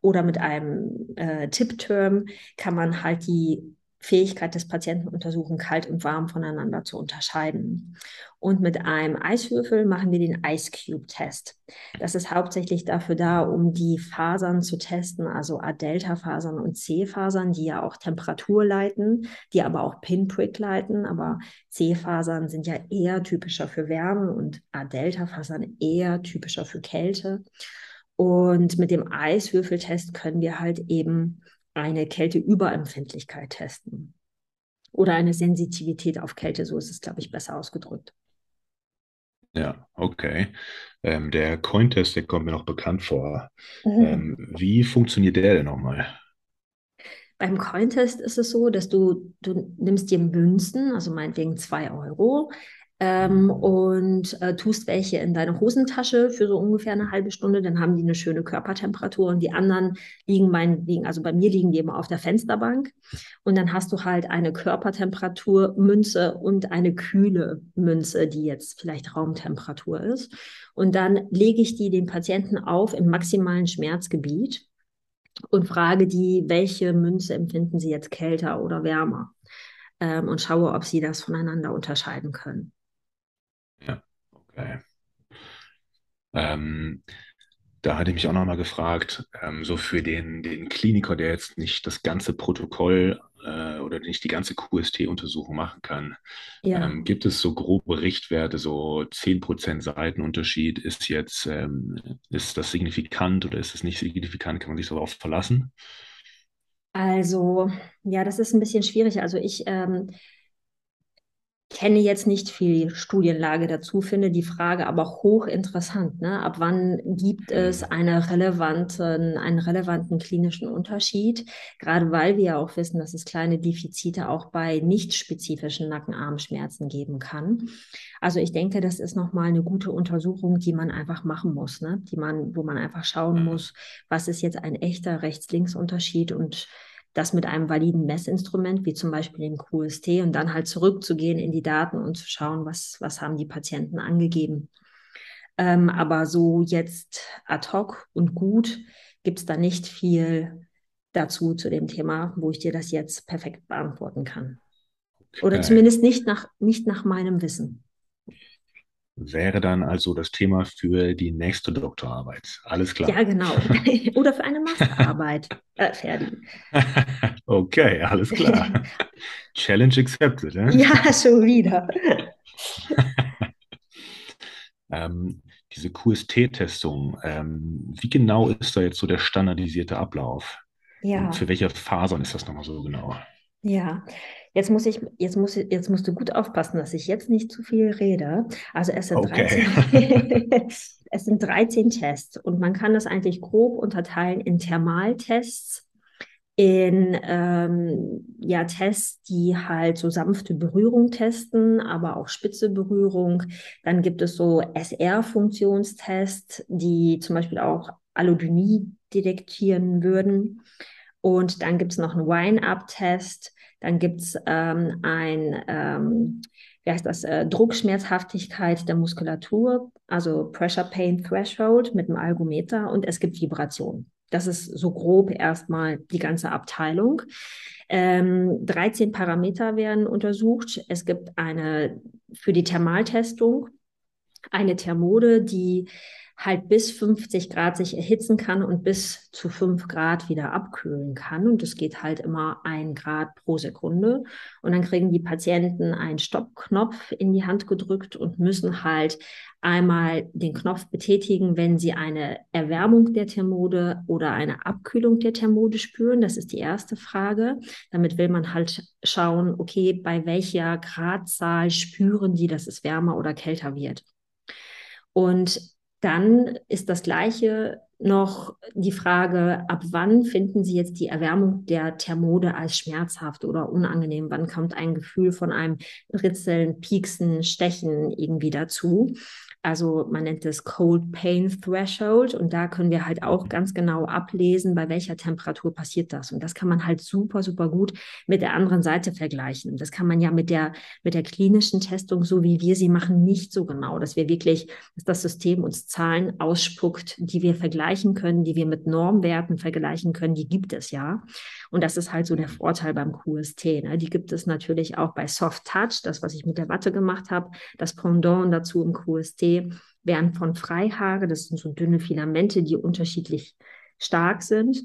oder mit einem äh, Tipp-Term kann man halt die Fähigkeit des Patienten untersuchen, kalt und warm voneinander zu unterscheiden. Und mit einem Eiswürfel machen wir den Ice Cube Test. Das ist hauptsächlich dafür da, um die Fasern zu testen, also A-Delta-Fasern und C-Fasern, die ja auch Temperatur leiten, die aber auch Pinprick leiten. Aber C-Fasern sind ja eher typischer für Wärme und A-Delta-Fasern eher typischer für Kälte. Und mit dem Eiswürfeltest können wir halt eben eine Kälteüberempfindlichkeit testen. Oder eine Sensitivität auf Kälte, so ist es, glaube ich, besser ausgedrückt. Ja, okay. Ähm, der Cointest, der kommt mir noch bekannt vor. Mhm. Ähm, wie funktioniert der denn nochmal? Beim Cointest ist es so, dass du, du nimmst dir Münzen, also meinetwegen zwei Euro, ähm, und äh, tust welche in deine Hosentasche für so ungefähr eine halbe Stunde, dann haben die eine schöne Körpertemperatur und die anderen liegen meinetwegen, also bei mir liegen die immer auf der Fensterbank. Und dann hast du halt eine Körpertemperatur Münze und eine kühle Münze, die jetzt vielleicht Raumtemperatur ist. Und dann lege ich die den Patienten auf im maximalen Schmerzgebiet und frage die, welche Münze empfinden sie jetzt kälter oder wärmer? Ähm, und schaue, ob sie das voneinander unterscheiden können. Okay. Ähm, da hatte ich mich auch nochmal gefragt, ähm, so für den, den Kliniker, der jetzt nicht das ganze Protokoll äh, oder nicht die ganze QST-Untersuchung machen kann, ja. ähm, gibt es so grobe Richtwerte, so 10% Seitenunterschied, ist jetzt, ähm, ist das signifikant oder ist es nicht signifikant? Kann man sich darauf verlassen? Also, ja, das ist ein bisschen schwierig. Also ich ähm, kenne jetzt nicht viel Studienlage dazu, finde die Frage aber hochinteressant. Ne? Ab wann gibt es mhm. eine relevanten, einen relevanten klinischen Unterschied? Gerade weil wir ja auch wissen, dass es kleine Defizite auch bei nicht spezifischen Nackenarmschmerzen geben kann. Also ich denke, das ist nochmal eine gute Untersuchung, die man einfach machen muss, ne? die man, wo man einfach schauen mhm. muss, was ist jetzt ein echter Rechts-Links-Unterschied und das mit einem validen Messinstrument, wie zum Beispiel dem QST, und dann halt zurückzugehen in die Daten und zu schauen, was, was haben die Patienten angegeben. Ähm, aber so jetzt ad hoc und gut gibt es da nicht viel dazu zu dem Thema, wo ich dir das jetzt perfekt beantworten kann. Okay. Oder zumindest nicht nach, nicht nach meinem Wissen. Wäre dann also das Thema für die nächste Doktorarbeit. Alles klar. Ja, genau. Oder für eine Masterarbeit. äh, fertig. okay, alles klar. Challenge accepted. Eh? Ja, schon wieder. ähm, diese QST-Testung, ähm, wie genau ist da jetzt so der standardisierte Ablauf? Ja. Und für welche Fasern ist das nochmal so genau? Ja, jetzt muss ich, jetzt muss, jetzt musst du gut aufpassen, dass ich jetzt nicht zu viel rede. Also es sind, okay. 13, es sind 13 Tests und man kann das eigentlich grob unterteilen in Thermaltests, in ähm, ja, Tests, die halt so sanfte Berührung testen, aber auch spitze Berührung. Dann gibt es so SR-Funktionstests, die zum Beispiel auch Allodynie detektieren würden. Und dann gibt es noch einen Wine-Up-Test. Dann gibt es ähm, ein, ähm, wie heißt das, äh, Druckschmerzhaftigkeit der Muskulatur, also Pressure Pain Threshold mit einem Algometer und es gibt Vibration. Das ist so grob erstmal die ganze Abteilung. Ähm, 13 Parameter werden untersucht. Es gibt eine für die Thermaltestung eine Thermode, die halt bis 50 Grad sich erhitzen kann und bis zu 5 Grad wieder abkühlen kann. Und es geht halt immer ein Grad pro Sekunde. Und dann kriegen die Patienten einen Stoppknopf in die Hand gedrückt und müssen halt einmal den Knopf betätigen, wenn sie eine Erwärmung der Thermode oder eine Abkühlung der Thermode spüren. Das ist die erste Frage. Damit will man halt schauen, okay, bei welcher Gradzahl spüren die, dass es wärmer oder kälter wird. Und dann ist das Gleiche noch die Frage, ab wann finden Sie jetzt die Erwärmung der Thermode als schmerzhaft oder unangenehm? Wann kommt ein Gefühl von einem Ritzeln, Pieksen, Stechen irgendwie dazu? Also man nennt es Cold Pain Threshold und da können wir halt auch ganz genau ablesen, bei welcher Temperatur passiert das. Und das kann man halt super, super gut mit der anderen Seite vergleichen. Das kann man ja mit der, mit der klinischen Testung, so wie wir sie machen, nicht so genau, dass wir wirklich, dass das System uns Zahlen ausspuckt, die wir vergleichen können, die wir mit Normwerten vergleichen können, die gibt es ja. Und das ist halt so der Vorteil beim QST. Ne? Die gibt es natürlich auch bei Soft Touch, das, was ich mit der Watte gemacht habe, das Pendant dazu im QST werden von Freihaare, das sind so dünne Filamente, die unterschiedlich stark sind.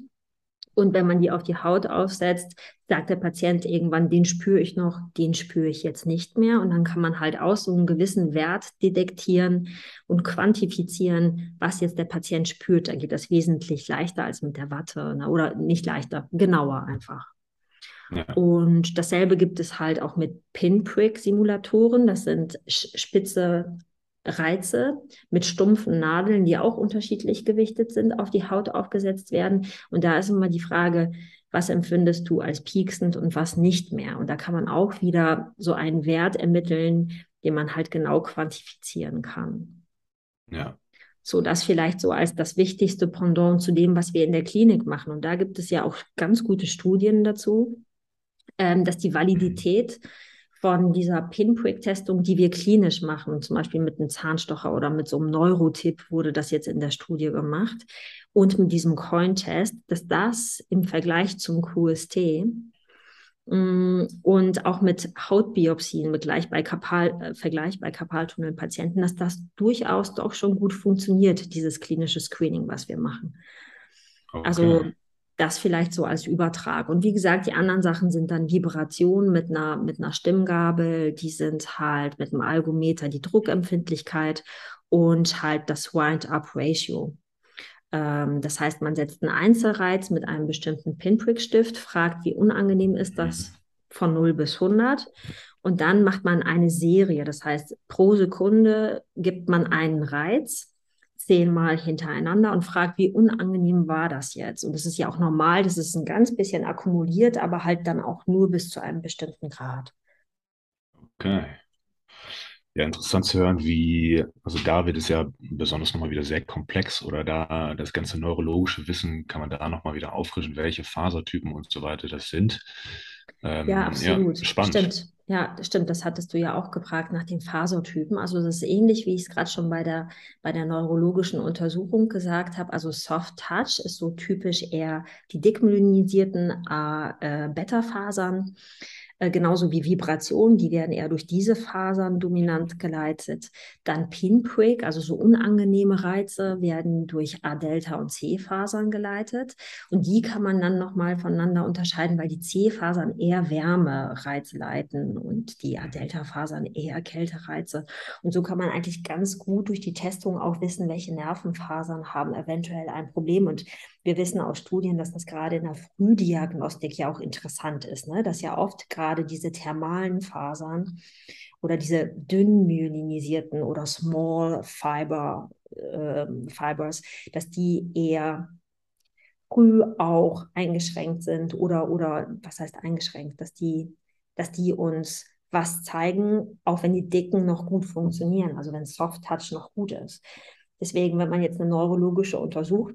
Und wenn man die auf die Haut aufsetzt, sagt der Patient irgendwann, den spüre ich noch, den spüre ich jetzt nicht mehr. Und dann kann man halt aus so einem gewissen Wert detektieren und quantifizieren, was jetzt der Patient spürt. Dann geht das wesentlich leichter als mit der Watte ne? oder nicht leichter, genauer einfach. Ja. Und dasselbe gibt es halt auch mit Pinprick-Simulatoren. Das sind spitze Reize mit stumpfen Nadeln, die auch unterschiedlich gewichtet sind, auf die Haut aufgesetzt werden. Und da ist immer die Frage, was empfindest du als pieksend und was nicht mehr? Und da kann man auch wieder so einen Wert ermitteln, den man halt genau quantifizieren kann. Ja. So, das vielleicht so als das wichtigste Pendant zu dem, was wir in der Klinik machen. Und da gibt es ja auch ganz gute Studien dazu, ähm, dass die Validität mhm von dieser Pinprick-Testung, die wir klinisch machen, zum Beispiel mit einem Zahnstocher oder mit so einem Neurotip wurde das jetzt in der Studie gemacht und mit diesem Coin-Test, dass das im Vergleich zum QST mm, und auch mit Hautbiopsien mit gleich bei Kapal, äh, Vergleich bei Kapaltunnelpatienten, dass das durchaus doch schon gut funktioniert, dieses klinische Screening, was wir machen. Okay. Also das vielleicht so als Übertrag. Und wie gesagt, die anderen Sachen sind dann Vibrationen mit einer, mit einer Stimmgabel, die sind halt mit einem Algometer die Druckempfindlichkeit und halt das Wind-Up-Ratio. Ähm, das heißt, man setzt einen Einzelreiz mit einem bestimmten Pinprick-Stift, fragt, wie unangenehm ist das von 0 bis 100 und dann macht man eine Serie. Das heißt, pro Sekunde gibt man einen Reiz zehnmal hintereinander und fragt, wie unangenehm war das jetzt? Und das ist ja auch normal, das ist ein ganz bisschen akkumuliert, aber halt dann auch nur bis zu einem bestimmten Grad. Okay. Ja, interessant zu hören, wie, also David ist ja besonders nochmal wieder sehr komplex oder da das ganze neurologische Wissen kann man da nochmal wieder auffrischen, welche Fasertypen und so weiter das sind. Ja, Ähm, ja, absolut. spannend. Stimmt. Ja, stimmt. Das hattest du ja auch gefragt nach den Fasertypen. Also das ist ähnlich, wie ich es gerade schon bei der, bei der neurologischen Untersuchung gesagt habe. Also Soft Touch ist so typisch eher die dickmyelinisierten äh, Beta-Fasern. Äh, genauso wie Vibrationen, die werden eher durch diese Fasern dominant geleitet. Dann Pinprick, also so unangenehme Reize, werden durch A-Delta und C-Fasern geleitet. Und die kann man dann nochmal voneinander unterscheiden, weil die C-Fasern eher Wärmereize leiten und die A-Delta-Fasern eher Kältereize. Und so kann man eigentlich ganz gut durch die Testung auch wissen, welche Nervenfasern haben eventuell ein Problem. Und wir wissen aus Studien, dass das gerade in der Frühdiagnostik ja auch interessant ist, ne? dass ja oft gerade diese thermalen Fasern oder diese dünn myelinisierten oder Small Fiber äh, Fibers, dass die eher früh auch eingeschränkt sind oder, oder was heißt eingeschränkt, dass die, dass die uns was zeigen, auch wenn die Dicken noch gut funktionieren, also wenn Soft Touch noch gut ist. Deswegen, wenn man jetzt eine neurologische Untersuchung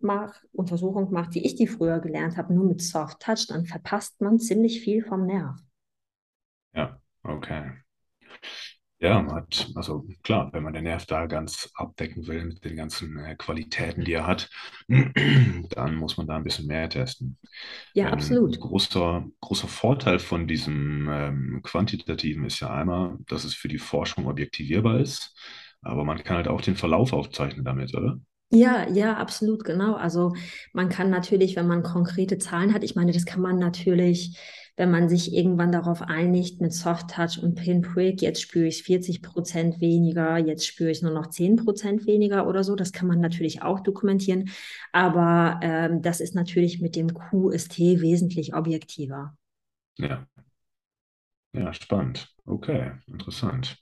macht, wie ich die früher gelernt habe, nur mit Soft Touch, dann verpasst man ziemlich viel vom Nerv. Ja, okay. Ja, man hat, also klar, wenn man den Nerv da ganz abdecken will mit den ganzen äh, Qualitäten, die er hat, dann muss man da ein bisschen mehr testen. Ja, Ähm, absolut. großer, großer Vorteil von diesem ähm, Quantitativen ist ja einmal, dass es für die Forschung objektivierbar ist, aber man kann halt auch den Verlauf aufzeichnen damit, oder? Ja, ja, absolut, genau. Also man kann natürlich, wenn man konkrete Zahlen hat, ich meine, das kann man natürlich, wenn man sich irgendwann darauf einigt mit Soft Touch und Pinprick, jetzt spüre ich 40 Prozent weniger, jetzt spüre ich nur noch 10 Prozent weniger oder so, das kann man natürlich auch dokumentieren. Aber ähm, das ist natürlich mit dem QST wesentlich objektiver. Ja, ja, spannend. Okay, interessant.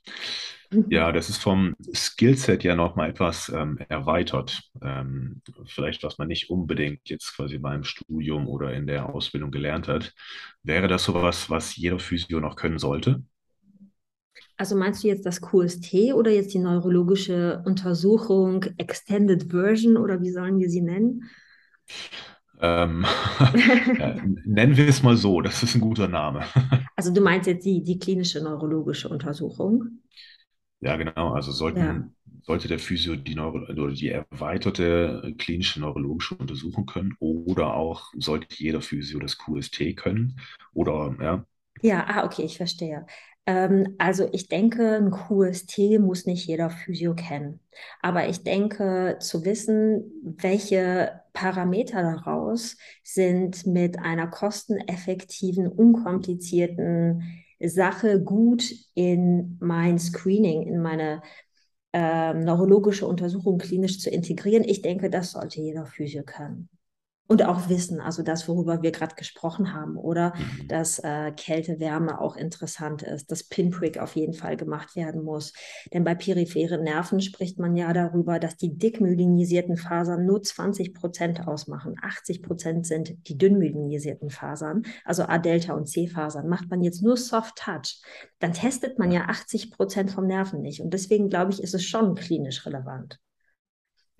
Mhm. Ja, das ist vom Skillset ja nochmal etwas ähm, erweitert. Ähm, vielleicht, was man nicht unbedingt jetzt quasi beim Studium oder in der Ausbildung gelernt hat. Wäre das sowas, was jeder Physio noch können sollte? Also meinst du jetzt das QST oder jetzt die neurologische Untersuchung Extended Version oder wie sollen wir sie nennen? Ähm, ja, nennen wir es mal so, das ist ein guter Name. Also du meinst jetzt die, die klinische neurologische Untersuchung? Ja, genau. Also Ja. sollten, sollte der Physio die, Neuro oder die erweiterte klinische neurologische Untersuchung können oder auch sollte jeder Physio das QST können oder ja, Ja, ah, okay, ich verstehe. Ähm, also ich denke, ein QST muss nicht jeder Physio kennen. Aber ich denke, zu wissen, welche Parameter daraus sind mit einer kosteneffektiven, unkomplizierten Sache gut in mein Screening, in meine ähm, neurologische Untersuchung klinisch zu integrieren. Ich denke, das sollte jeder Physio können. Und auch wissen, also das, worüber wir gerade gesprochen haben, oder mhm. dass äh, Kälte, Wärme auch interessant ist, dass Pinprick auf jeden Fall gemacht werden muss. Denn bei peripheren Nerven spricht man ja darüber, dass die dickmyelinisierten Fasern nur 20 Prozent ausmachen. 80 Prozent sind die dünnmyelinisierten Fasern, also A-Delta und C-Fasern. Macht man jetzt nur Soft Touch, dann testet man Ja, ja 80 Prozent vom Nerven nicht. Und deswegen glaube ich, ist es schon klinisch relevant.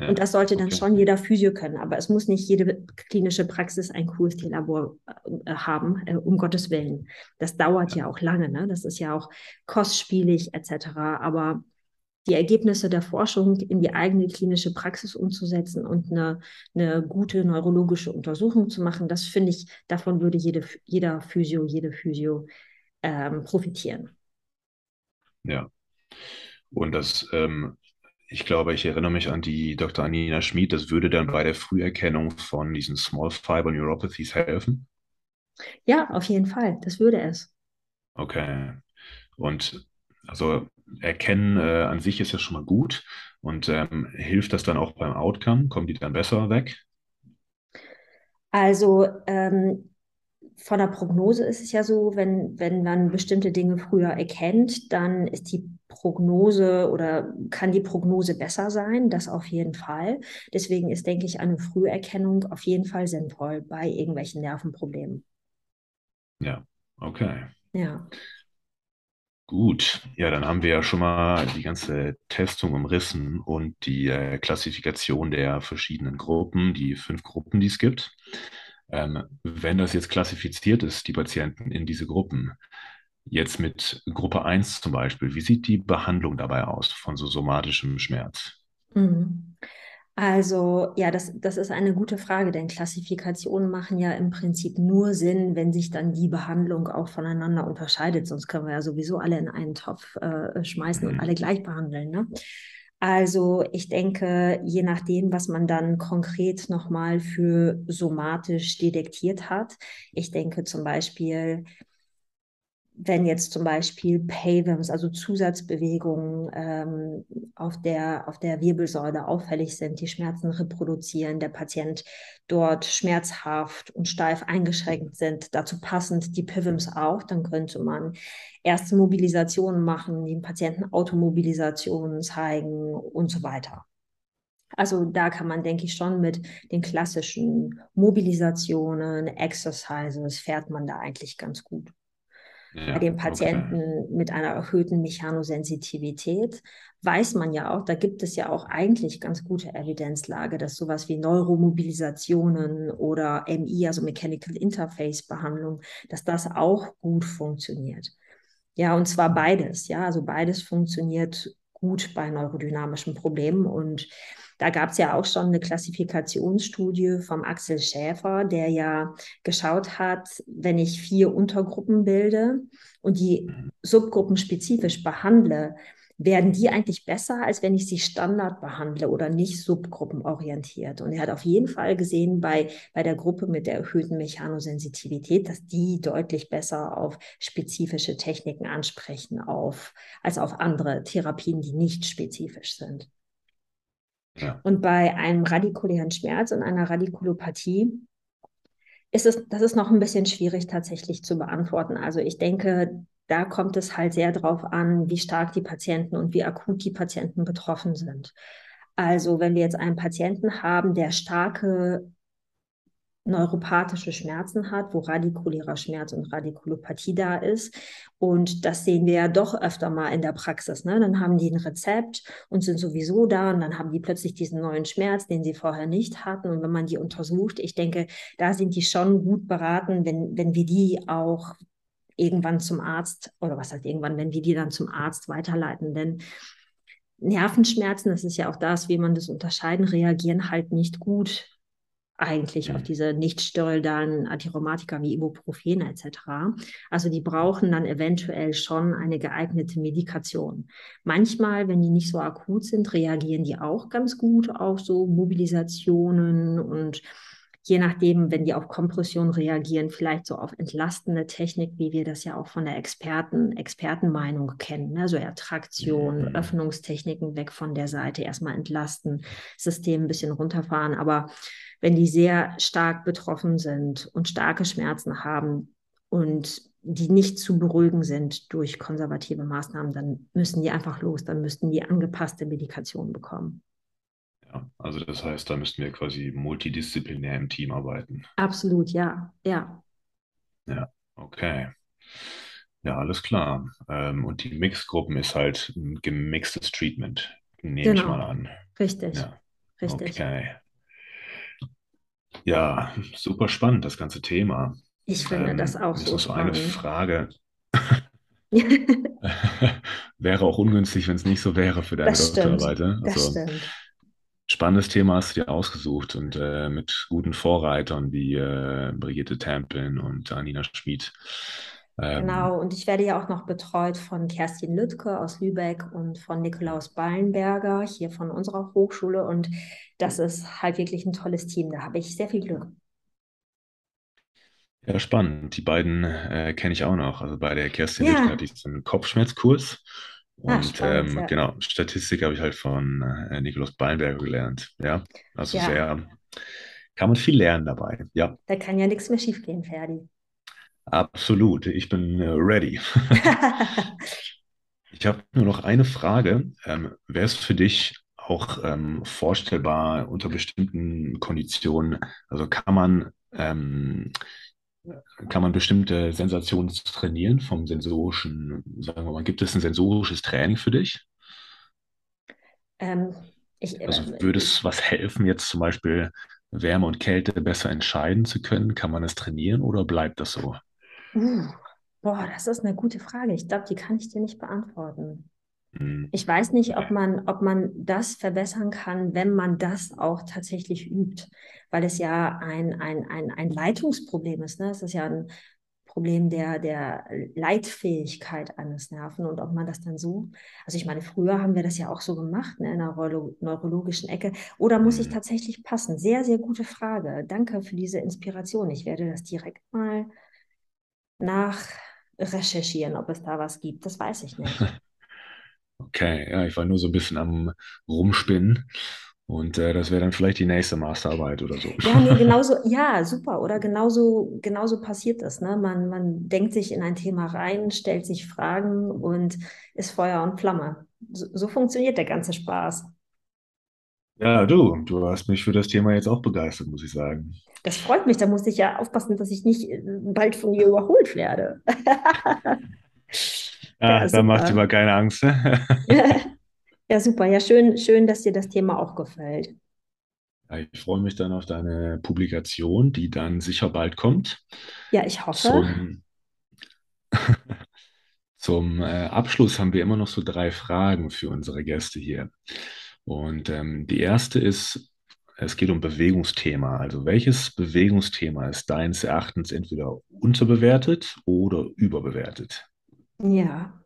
Und ja, das sollte dann okay. schon jeder Physio können, aber es muss nicht jede klinische Praxis ein QST-Labor äh, haben, äh, um Gottes Willen. Das dauert ja auch lange, ne? Das ist ja auch kostspielig etc. Aber die Ergebnisse der Forschung in die eigene klinische Praxis umzusetzen und eine, eine gute neurologische Untersuchung zu machen, das finde ich, davon würde jede, jeder Physio, jede Physio ähm, profitieren. Ja. Und das, ähm, ich glaube, ich erinnere mich an die Dr. Anina Schmid, das würde dann bei der Früherkennung von diesen Small Fiber Neuropathies helfen. Ja, auf jeden Fall, das würde es. Okay. Und also erkennen äh, an sich ist ja schon mal gut. Und ähm, hilft das dann auch beim Outcome? Kommen die dann besser weg? Also ähm, von der Prognose ist es ja so, wenn, wenn man bestimmte Dinge früher erkennt, dann ist die Prognose oder kann die Prognose besser sein, das auf jeden Fall. Deswegen ist, denke ich, eine Früherkennung auf jeden Fall sinnvoll bei irgendwelchen Nervenproblemen. Ja, okay. Ja. Gut, ja, dann haben wir ja schon mal die ganze Testung umrissen und die äh, Klassifikation der verschiedenen Gruppen, die fünf Gruppen, die es gibt. Ähm, wenn das jetzt klassifiziert ist, die Patienten in diese Gruppen, jetzt mit Gruppe 1 zum Beispiel, wie sieht die Behandlung dabei aus von so somatischem Schmerz? Mhm. Also ja, das, das ist eine gute Frage, denn Klassifikationen machen ja im Prinzip nur Sinn, wenn sich dann die Behandlung auch voneinander unterscheidet. Sonst können wir ja sowieso alle in einen Topf äh, schmeißen und Mhm. alle gleich behandeln. Ne? Also ich denke, je nachdem, was man dann konkret nochmal für somatisch detektiert hat, ich denke zum Beispiel, wenn jetzt zum Beispiel PAVMs, also Zusatzbewegungen ähm, auf der, auf der Wirbelsäule auffällig sind, die Schmerzen reproduzieren, der Patient dort schmerzhaft und steif eingeschränkt sind, dazu passend die PIVMs auch, dann könnte man erste Mobilisationen machen, den Patienten Automobilisationen zeigen und so weiter. Also da kann man, denke ich, schon mit den klassischen Mobilisationen, Exercises fährt man da eigentlich ganz gut bei Ja, den okay. Patienten mit einer erhöhten Mechanosensitivität weiß man ja auch, da gibt es ja auch eigentlich ganz gute Evidenzlage, dass sowas wie Neuromobilisationen oder MI, also Mechanical Interface Behandlung, dass das auch gut funktioniert. Ja, und zwar beides, ja, also beides funktioniert gut bei neurodynamischen Problemen und da gab es ja auch schon eine Klassifikationsstudie vom Axel Schäfer, der ja geschaut hat, wenn ich vier Untergruppen bilde und die Mhm. Subgruppen spezifisch behandle, werden die eigentlich besser, als wenn ich sie Standard behandle oder nicht subgruppenorientiert. Und er hat auf jeden Fall gesehen bei, bei der Gruppe mit der erhöhten Mechanosensitivität, dass die deutlich besser auf spezifische Techniken ansprechen, auf, als auf andere Therapien, die nicht spezifisch sind. Und bei einem radikulären Schmerz und einer Radikulopathie ist es, das ist noch ein bisschen schwierig tatsächlich zu beantworten. Also ich denke, da kommt es halt sehr darauf an, wie stark die Patienten und wie akut die Patienten betroffen sind. Also wenn wir jetzt einen Patienten haben, der starke neuropathische Schmerzen hat, wo radikulärer Schmerz und Radikulopathie da ist. Und das sehen wir ja doch öfter mal in der Praxis. Ne? Dann haben die ein Rezept und sind sowieso da und dann haben die plötzlich diesen neuen Schmerz, den sie vorher nicht hatten. Und wenn man die untersucht, ich denke, da sind die schon gut beraten, wenn, wenn wir die auch irgendwann zum Arzt oder was heißt irgendwann, wenn wir die dann zum Arzt weiterleiten. Denn Nervenschmerzen, das ist ja auch das, wie man das unterscheiden, reagieren halt nicht gut eigentlich auf Mhm. diese nicht steroidalen Antirheumatika wie Ibuprofen etc. Also die brauchen dann eventuell schon eine geeignete Medikation. Manchmal, wenn die nicht so akut sind, reagieren die auch ganz gut auf so Mobilisationen und je nachdem, wenn die auf Kompression reagieren, vielleicht so auf entlastende Technik, wie wir das ja auch von der Experten, Expertenmeinung kennen, ne? so eher Traktion, Mhm. Öffnungstechniken weg von der Seite, erstmal entlasten, System ein bisschen runterfahren. Aber wenn die sehr stark betroffen sind und starke Schmerzen haben und die nicht zu beruhigen sind durch konservative Maßnahmen, dann müssen die einfach los, dann müssten die angepasste Medikation bekommen. Ja, also das heißt, da müssten wir quasi multidisziplinär im Team arbeiten. Absolut, ja, ja. Ja, okay. Ja, alles klar. Ähm, und die Mixgruppen ist halt ein gemixtes Treatment, nehme ich mal Genau, an. richtig, Ja, richtig. okay. Ja, super spannend, das ganze Thema. Ich finde das Ähm, auch mir ist so noch so eine spannend. Frage. Wäre auch ungünstig, wenn es nicht so wäre für deine Das stimmt, Doktorarbeit. ne? das Also stimmt. spannendes Thema hast du dir ausgesucht und äh, mit guten Vorreitern wie äh, Brigitte Tampin und Anina Schmid. Ähm, Genau, und ich werde ja auch noch betreut von Kerstin Lüttke aus Lübeck und von Nikolaus Ballenberger hier von unserer Hochschule. Und das ist halt wirklich ein tolles Team. Da habe ich sehr viel Glück. ja, spannend. Die beiden äh, kenne ich auch noch. Also bei der Kerstin Lüttke hatte Ja, ich so einen Kopfschmerzkurs ah, und spannend, ähm, ja. genau, Statistik habe ich halt von äh, Nikolaus Ballenberger gelernt. Ja, also Ja, sehr, kann man viel lernen dabei. Ja, da kann ja nichts mehr schiefgehen, Ferdi. Absolut. Ich bin äh, ready. Ich habe nur noch eine Frage. Ähm, wäre es für dich auch ähm, vorstellbar unter bestimmten Konditionen, also kann man ähm, kann man bestimmte Sensationen trainieren vom sensorischen, sagen wir mal, gibt es ein sensorisches Training für dich? Ähm, ich, Also äh, würde es was helfen, jetzt zum Beispiel Wärme und Kälte besser entscheiden zu können? Kann man das trainieren oder bleibt das so? Uh, boah, das ist eine gute Frage. Ich glaube, die kann ich dir nicht beantworten. Hm, Ich weiß nicht, ob man, ob man das verbessern kann, wenn man das auch tatsächlich übt, weil es ja ein, ein, ein, ein Leitungsproblem ist. Ne? Es ist ja ein Problem der, der Leitfähigkeit eines Nerven und ob man das dann so, also ich meine, früher haben wir das ja auch so gemacht, ne, in der Neuro neurologischen Ecke, oder muss ich Hm. tatsächlich passen? Sehr, sehr gute Frage. Danke für diese Inspiration. Ich werde das direkt mal nachrecherchieren, ob es da was gibt. Das weiß ich nicht. Okay, ja, ich war nur so ein bisschen am Rumspinnen und äh, das wäre dann vielleicht die nächste Masterarbeit oder so. Ja, nee, genauso, ja, super, oder genauso, genauso passiert das, ne? Man, man denkt sich in ein Thema rein, stellt sich Fragen und ist Feuer und Flamme. So, so funktioniert der ganze Spaß. Ja, du, du hast mich für das Thema jetzt auch begeistert, muss ich sagen. Das freut mich, da muss ich ja aufpassen, dass ich nicht äh, bald von dir überholt werde. Ah, Ja, da macht dir mal keine Angst. Ja, super. Ja, schön, schön, dass dir das Thema auch gefällt. Ja, ich freue mich dann auf deine Publikation, die dann sicher bald kommt. Ja, ich hoffe. Zum, zum äh, Abschluss haben wir immer noch so drei Fragen für unsere Gäste hier. Und ähm, die erste ist, es geht um Bewegungsthema. Also welches Bewegungsthema ist deines Erachtens entweder unterbewertet oder überbewertet? Ja,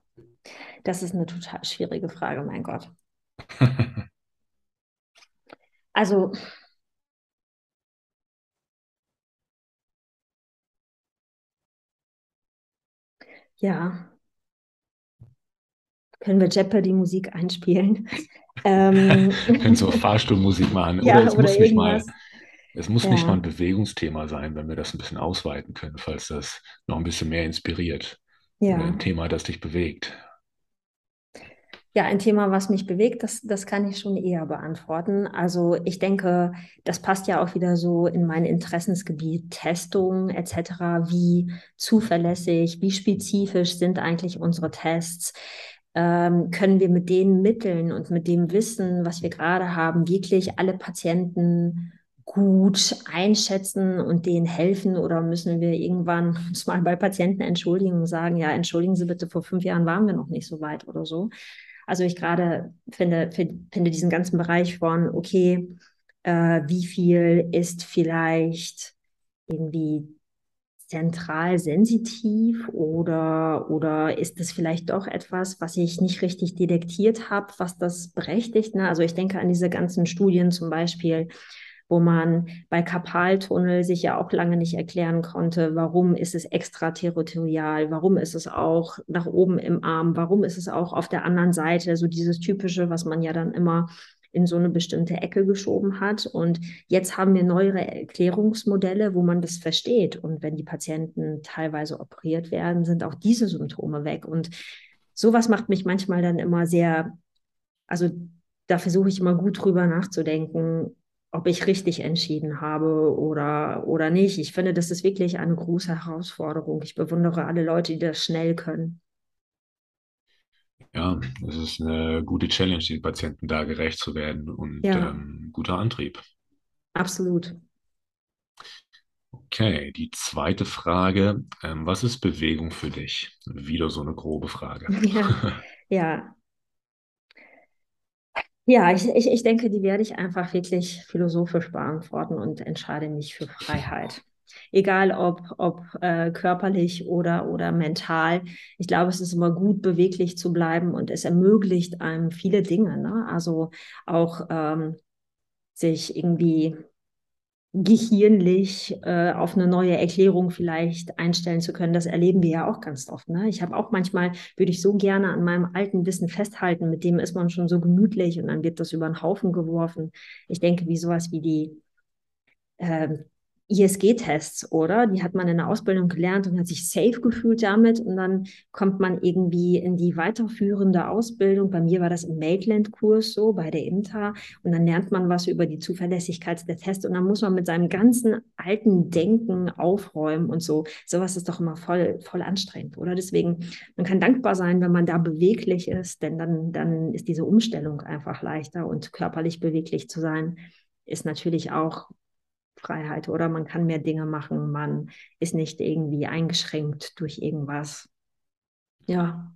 das ist eine total schwierige Frage, mein Gott. Also, ja, können wir Jeopardy-Musik einspielen? Ähm, Können so Fahrstuhlmusik machen. Oder ja, es oder muss nicht mal, es muss nicht mal ein Ja, Bewegungsthema sein, wenn wir das ein bisschen ausweiten können, falls das noch ein bisschen mehr inspiriert. Oder ein ja. Thema, das dich bewegt. Ja, ein Thema, was mich bewegt, das, das kann ich schon eher beantworten. Also ich denke, das passt ja auch wieder so in mein Interessensgebiet, Testung etc. Wie zuverlässig, wie spezifisch sind eigentlich unsere Tests? Ähm, können wir mit den Mitteln und mit dem Wissen, was wir gerade haben, wirklich alle Patienten gut einschätzen und denen helfen? Oder müssen wir irgendwann uns mal bei Patienten entschuldigen und sagen, ja, entschuldigen Sie bitte, vor fünf Jahren waren wir noch nicht so weit oder so? Also ich gerade finde, finde diesen ganzen Bereich von, okay, äh, wie viel ist vielleicht irgendwie zentral sensitiv oder, oder ist es vielleicht doch etwas, was ich nicht richtig detektiert habe, was das berechtigt? Ne? Also ich denke an diese ganzen Studien zum Beispiel, wo man bei Karpaltunnel sich ja auch lange nicht erklären konnte, warum ist es extraterritorial, warum ist es auch nach oben im Arm, warum ist es auch auf der anderen Seite, so dieses typische, was man ja dann immer in so eine bestimmte Ecke geschoben hat. Und jetzt haben wir neuere Erklärungsmodelle, wo man das versteht. Und wenn die Patienten teilweise operiert werden, sind auch diese Symptome weg. Und sowas macht mich manchmal dann immer sehr, also da versuche ich immer gut drüber nachzudenken, ob ich richtig entschieden habe oder, oder nicht. Ich finde, das ist wirklich eine große Herausforderung. Ich bewundere alle Leute, die das schnell können. Ja, es ist eine gute Challenge, den Patienten da gerecht zu werden und Ja, ähm, guter Antrieb. absolut. Okay, die zweite Frage. Ähm, was ist Bewegung für dich? Wieder so eine grobe Frage. Ja, ja. Ja, ich, ich, ich denke, die werde ich einfach wirklich philosophisch beantworten und entscheide mich für Freiheit. Egal ob, ob äh, körperlich oder, oder mental. Ich glaube, es ist immer gut, beweglich zu bleiben und es ermöglicht einem viele Dinge. Ne? Also auch ähm, sich irgendwie gehirnlich äh, auf eine neue Erklärung vielleicht einstellen zu können. Das erleben wir ja auch ganz oft. Ne? Ich habe auch manchmal, würde ich so gerne an meinem alten Wissen festhalten, mit dem ist man schon so gemütlich und dann wird das über den Haufen geworfen. Ich denke, wie sowas wie die, äh, ISG-Tests, oder? Die hat man in der Ausbildung gelernt und hat sich safe gefühlt damit. Und dann kommt man irgendwie in die weiterführende Ausbildung. Bei mir war das im Maitland-Kurs so, bei der IMTA. Und dann lernt man was über die Zuverlässigkeit der Tests. Und dann muss man mit seinem ganzen alten Denken aufräumen und so. Sowas ist doch immer voll, voll anstrengend, oder? Deswegen, man kann dankbar sein, wenn man da beweglich ist, denn dann, dann ist diese Umstellung einfach leichter und körperlich beweglich zu sein ist natürlich auch Freiheit oder man kann mehr Dinge machen, man ist nicht irgendwie eingeschränkt durch irgendwas. Ja.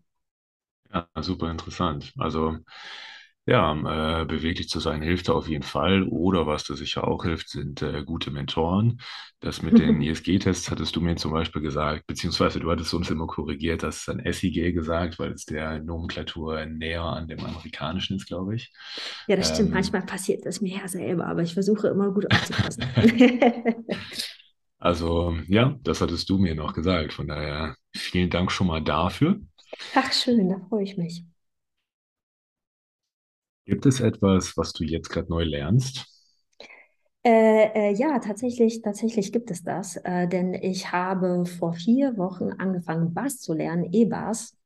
Ja, super interessant. Also ja, äh, beweglich zu sein hilft auf jeden Fall. Oder was da sicher auch hilft, sind äh, gute Mentoren. Das mit den ISG-Tests hattest du mir zum Beispiel gesagt, beziehungsweise du hattest uns immer korrigiert, dass es ein SIG gesagt, weil es der Nomenklatur näher an dem amerikanischen ist, glaube ich. Ja, das stimmt. Ähm, Manchmal passiert das mir ja selber, aber ich versuche immer gut aufzupassen. also ja, das hattest du mir noch gesagt. Von daher vielen Dank schon mal dafür. Ach schön, da freue ich mich. Gibt es etwas, was du jetzt gerade neu lernst? Äh, äh, ja, tatsächlich, tatsächlich gibt es das, äh, denn ich habe vor vier Wochen angefangen, Bass zu lernen, E-Bass.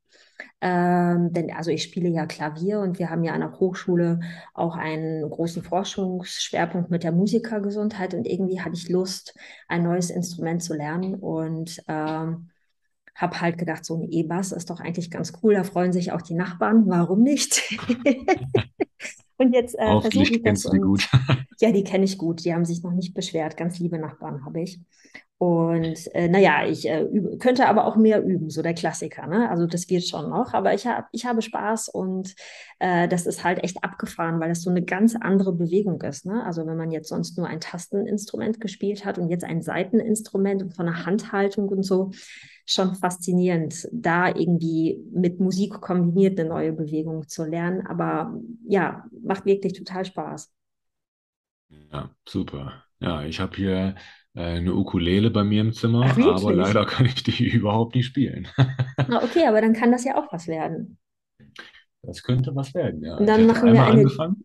Ähm, denn also ich spiele ja Klavier und wir haben ja an der Hochschule auch einen großen Forschungsschwerpunkt mit der Musikergesundheit und irgendwie hatte ich Lust, ein neues Instrument zu lernen und ähm, habe halt gedacht, so ein E-Bass ist doch eigentlich ganz cool, da freuen sich auch die Nachbarn, warum nicht? und jetzt äh, versuche ich das. Und, gut. ja, die kenne ich gut, die haben sich noch nicht beschwert, ganz liebe Nachbarn habe ich. Und äh, naja, ich äh, übe, könnte aber auch mehr üben, so der Klassiker. Ne? Also das geht schon noch, aber ich, hab, ich habe Spaß und äh, das ist halt echt abgefahren, weil das so eine ganz andere Bewegung ist. Ne? Also wenn man jetzt sonst nur ein Tasteninstrument gespielt hat und jetzt ein Seiteninstrument von der Handhaltung und so, schon faszinierend, da irgendwie mit Musik kombiniert eine neue Bewegung zu lernen. Aber ja, macht wirklich total Spaß. Ja, super. Ja, ich habe hier eine Ukulele bei mir im Zimmer, Ach, aber leider kann ich die überhaupt nicht spielen. Na, okay, aber dann kann das ja auch was werden. Das könnte was werden, ja. Und dann machen wir eine. Angefangen.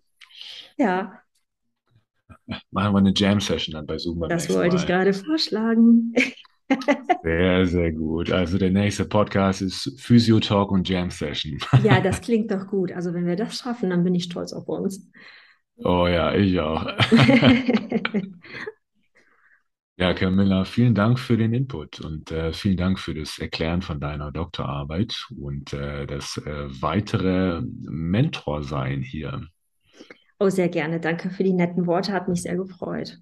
Ja. Machen wir eine Jam-Session dann bei Zoom. Das wollte Mal. ich gerade vorschlagen. Sehr, sehr gut. Also der nächste Podcast ist Physio Talk und Jam Session. Ja, das klingt doch gut. Also wenn wir das schaffen, dann bin ich stolz auf uns. Oh ja, ich auch. Ja, Camilla, vielen Dank für den Input und äh, vielen Dank für das Erklären von deiner Doktorarbeit und äh, das äh, weitere Mentorsein hier. Oh, sehr gerne. Danke für die netten Worte, hat mich sehr gefreut.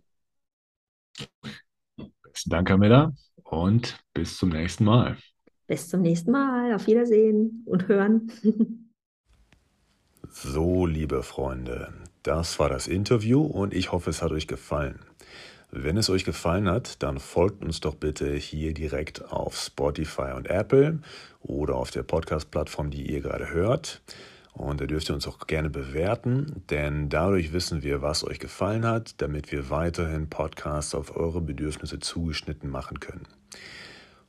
Besten Dank, Camilla, und bis zum nächsten Mal. Bis zum nächsten Mal. Auf Wiedersehen und hören. so, liebe Freunde, das war das Interview und ich hoffe, es hat euch gefallen. Wenn es euch gefallen hat, dann folgt uns doch bitte hier direkt auf Spotify und Apple oder auf der Podcast-Plattform, die ihr gerade hört. Und da dürft ihr uns auch gerne bewerten, denn dadurch wissen wir, was euch gefallen hat, damit wir weiterhin Podcasts auf eure Bedürfnisse zugeschnitten machen können.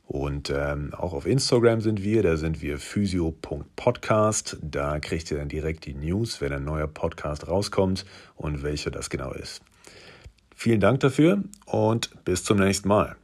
Und ähm, auch auf Instagram sind wir, da sind wir physio.podcast. Da kriegt ihr dann direkt die News, wenn ein neuer Podcast rauskommt und welcher das genau ist. Vielen Dank dafür und bis zum nächsten Mal.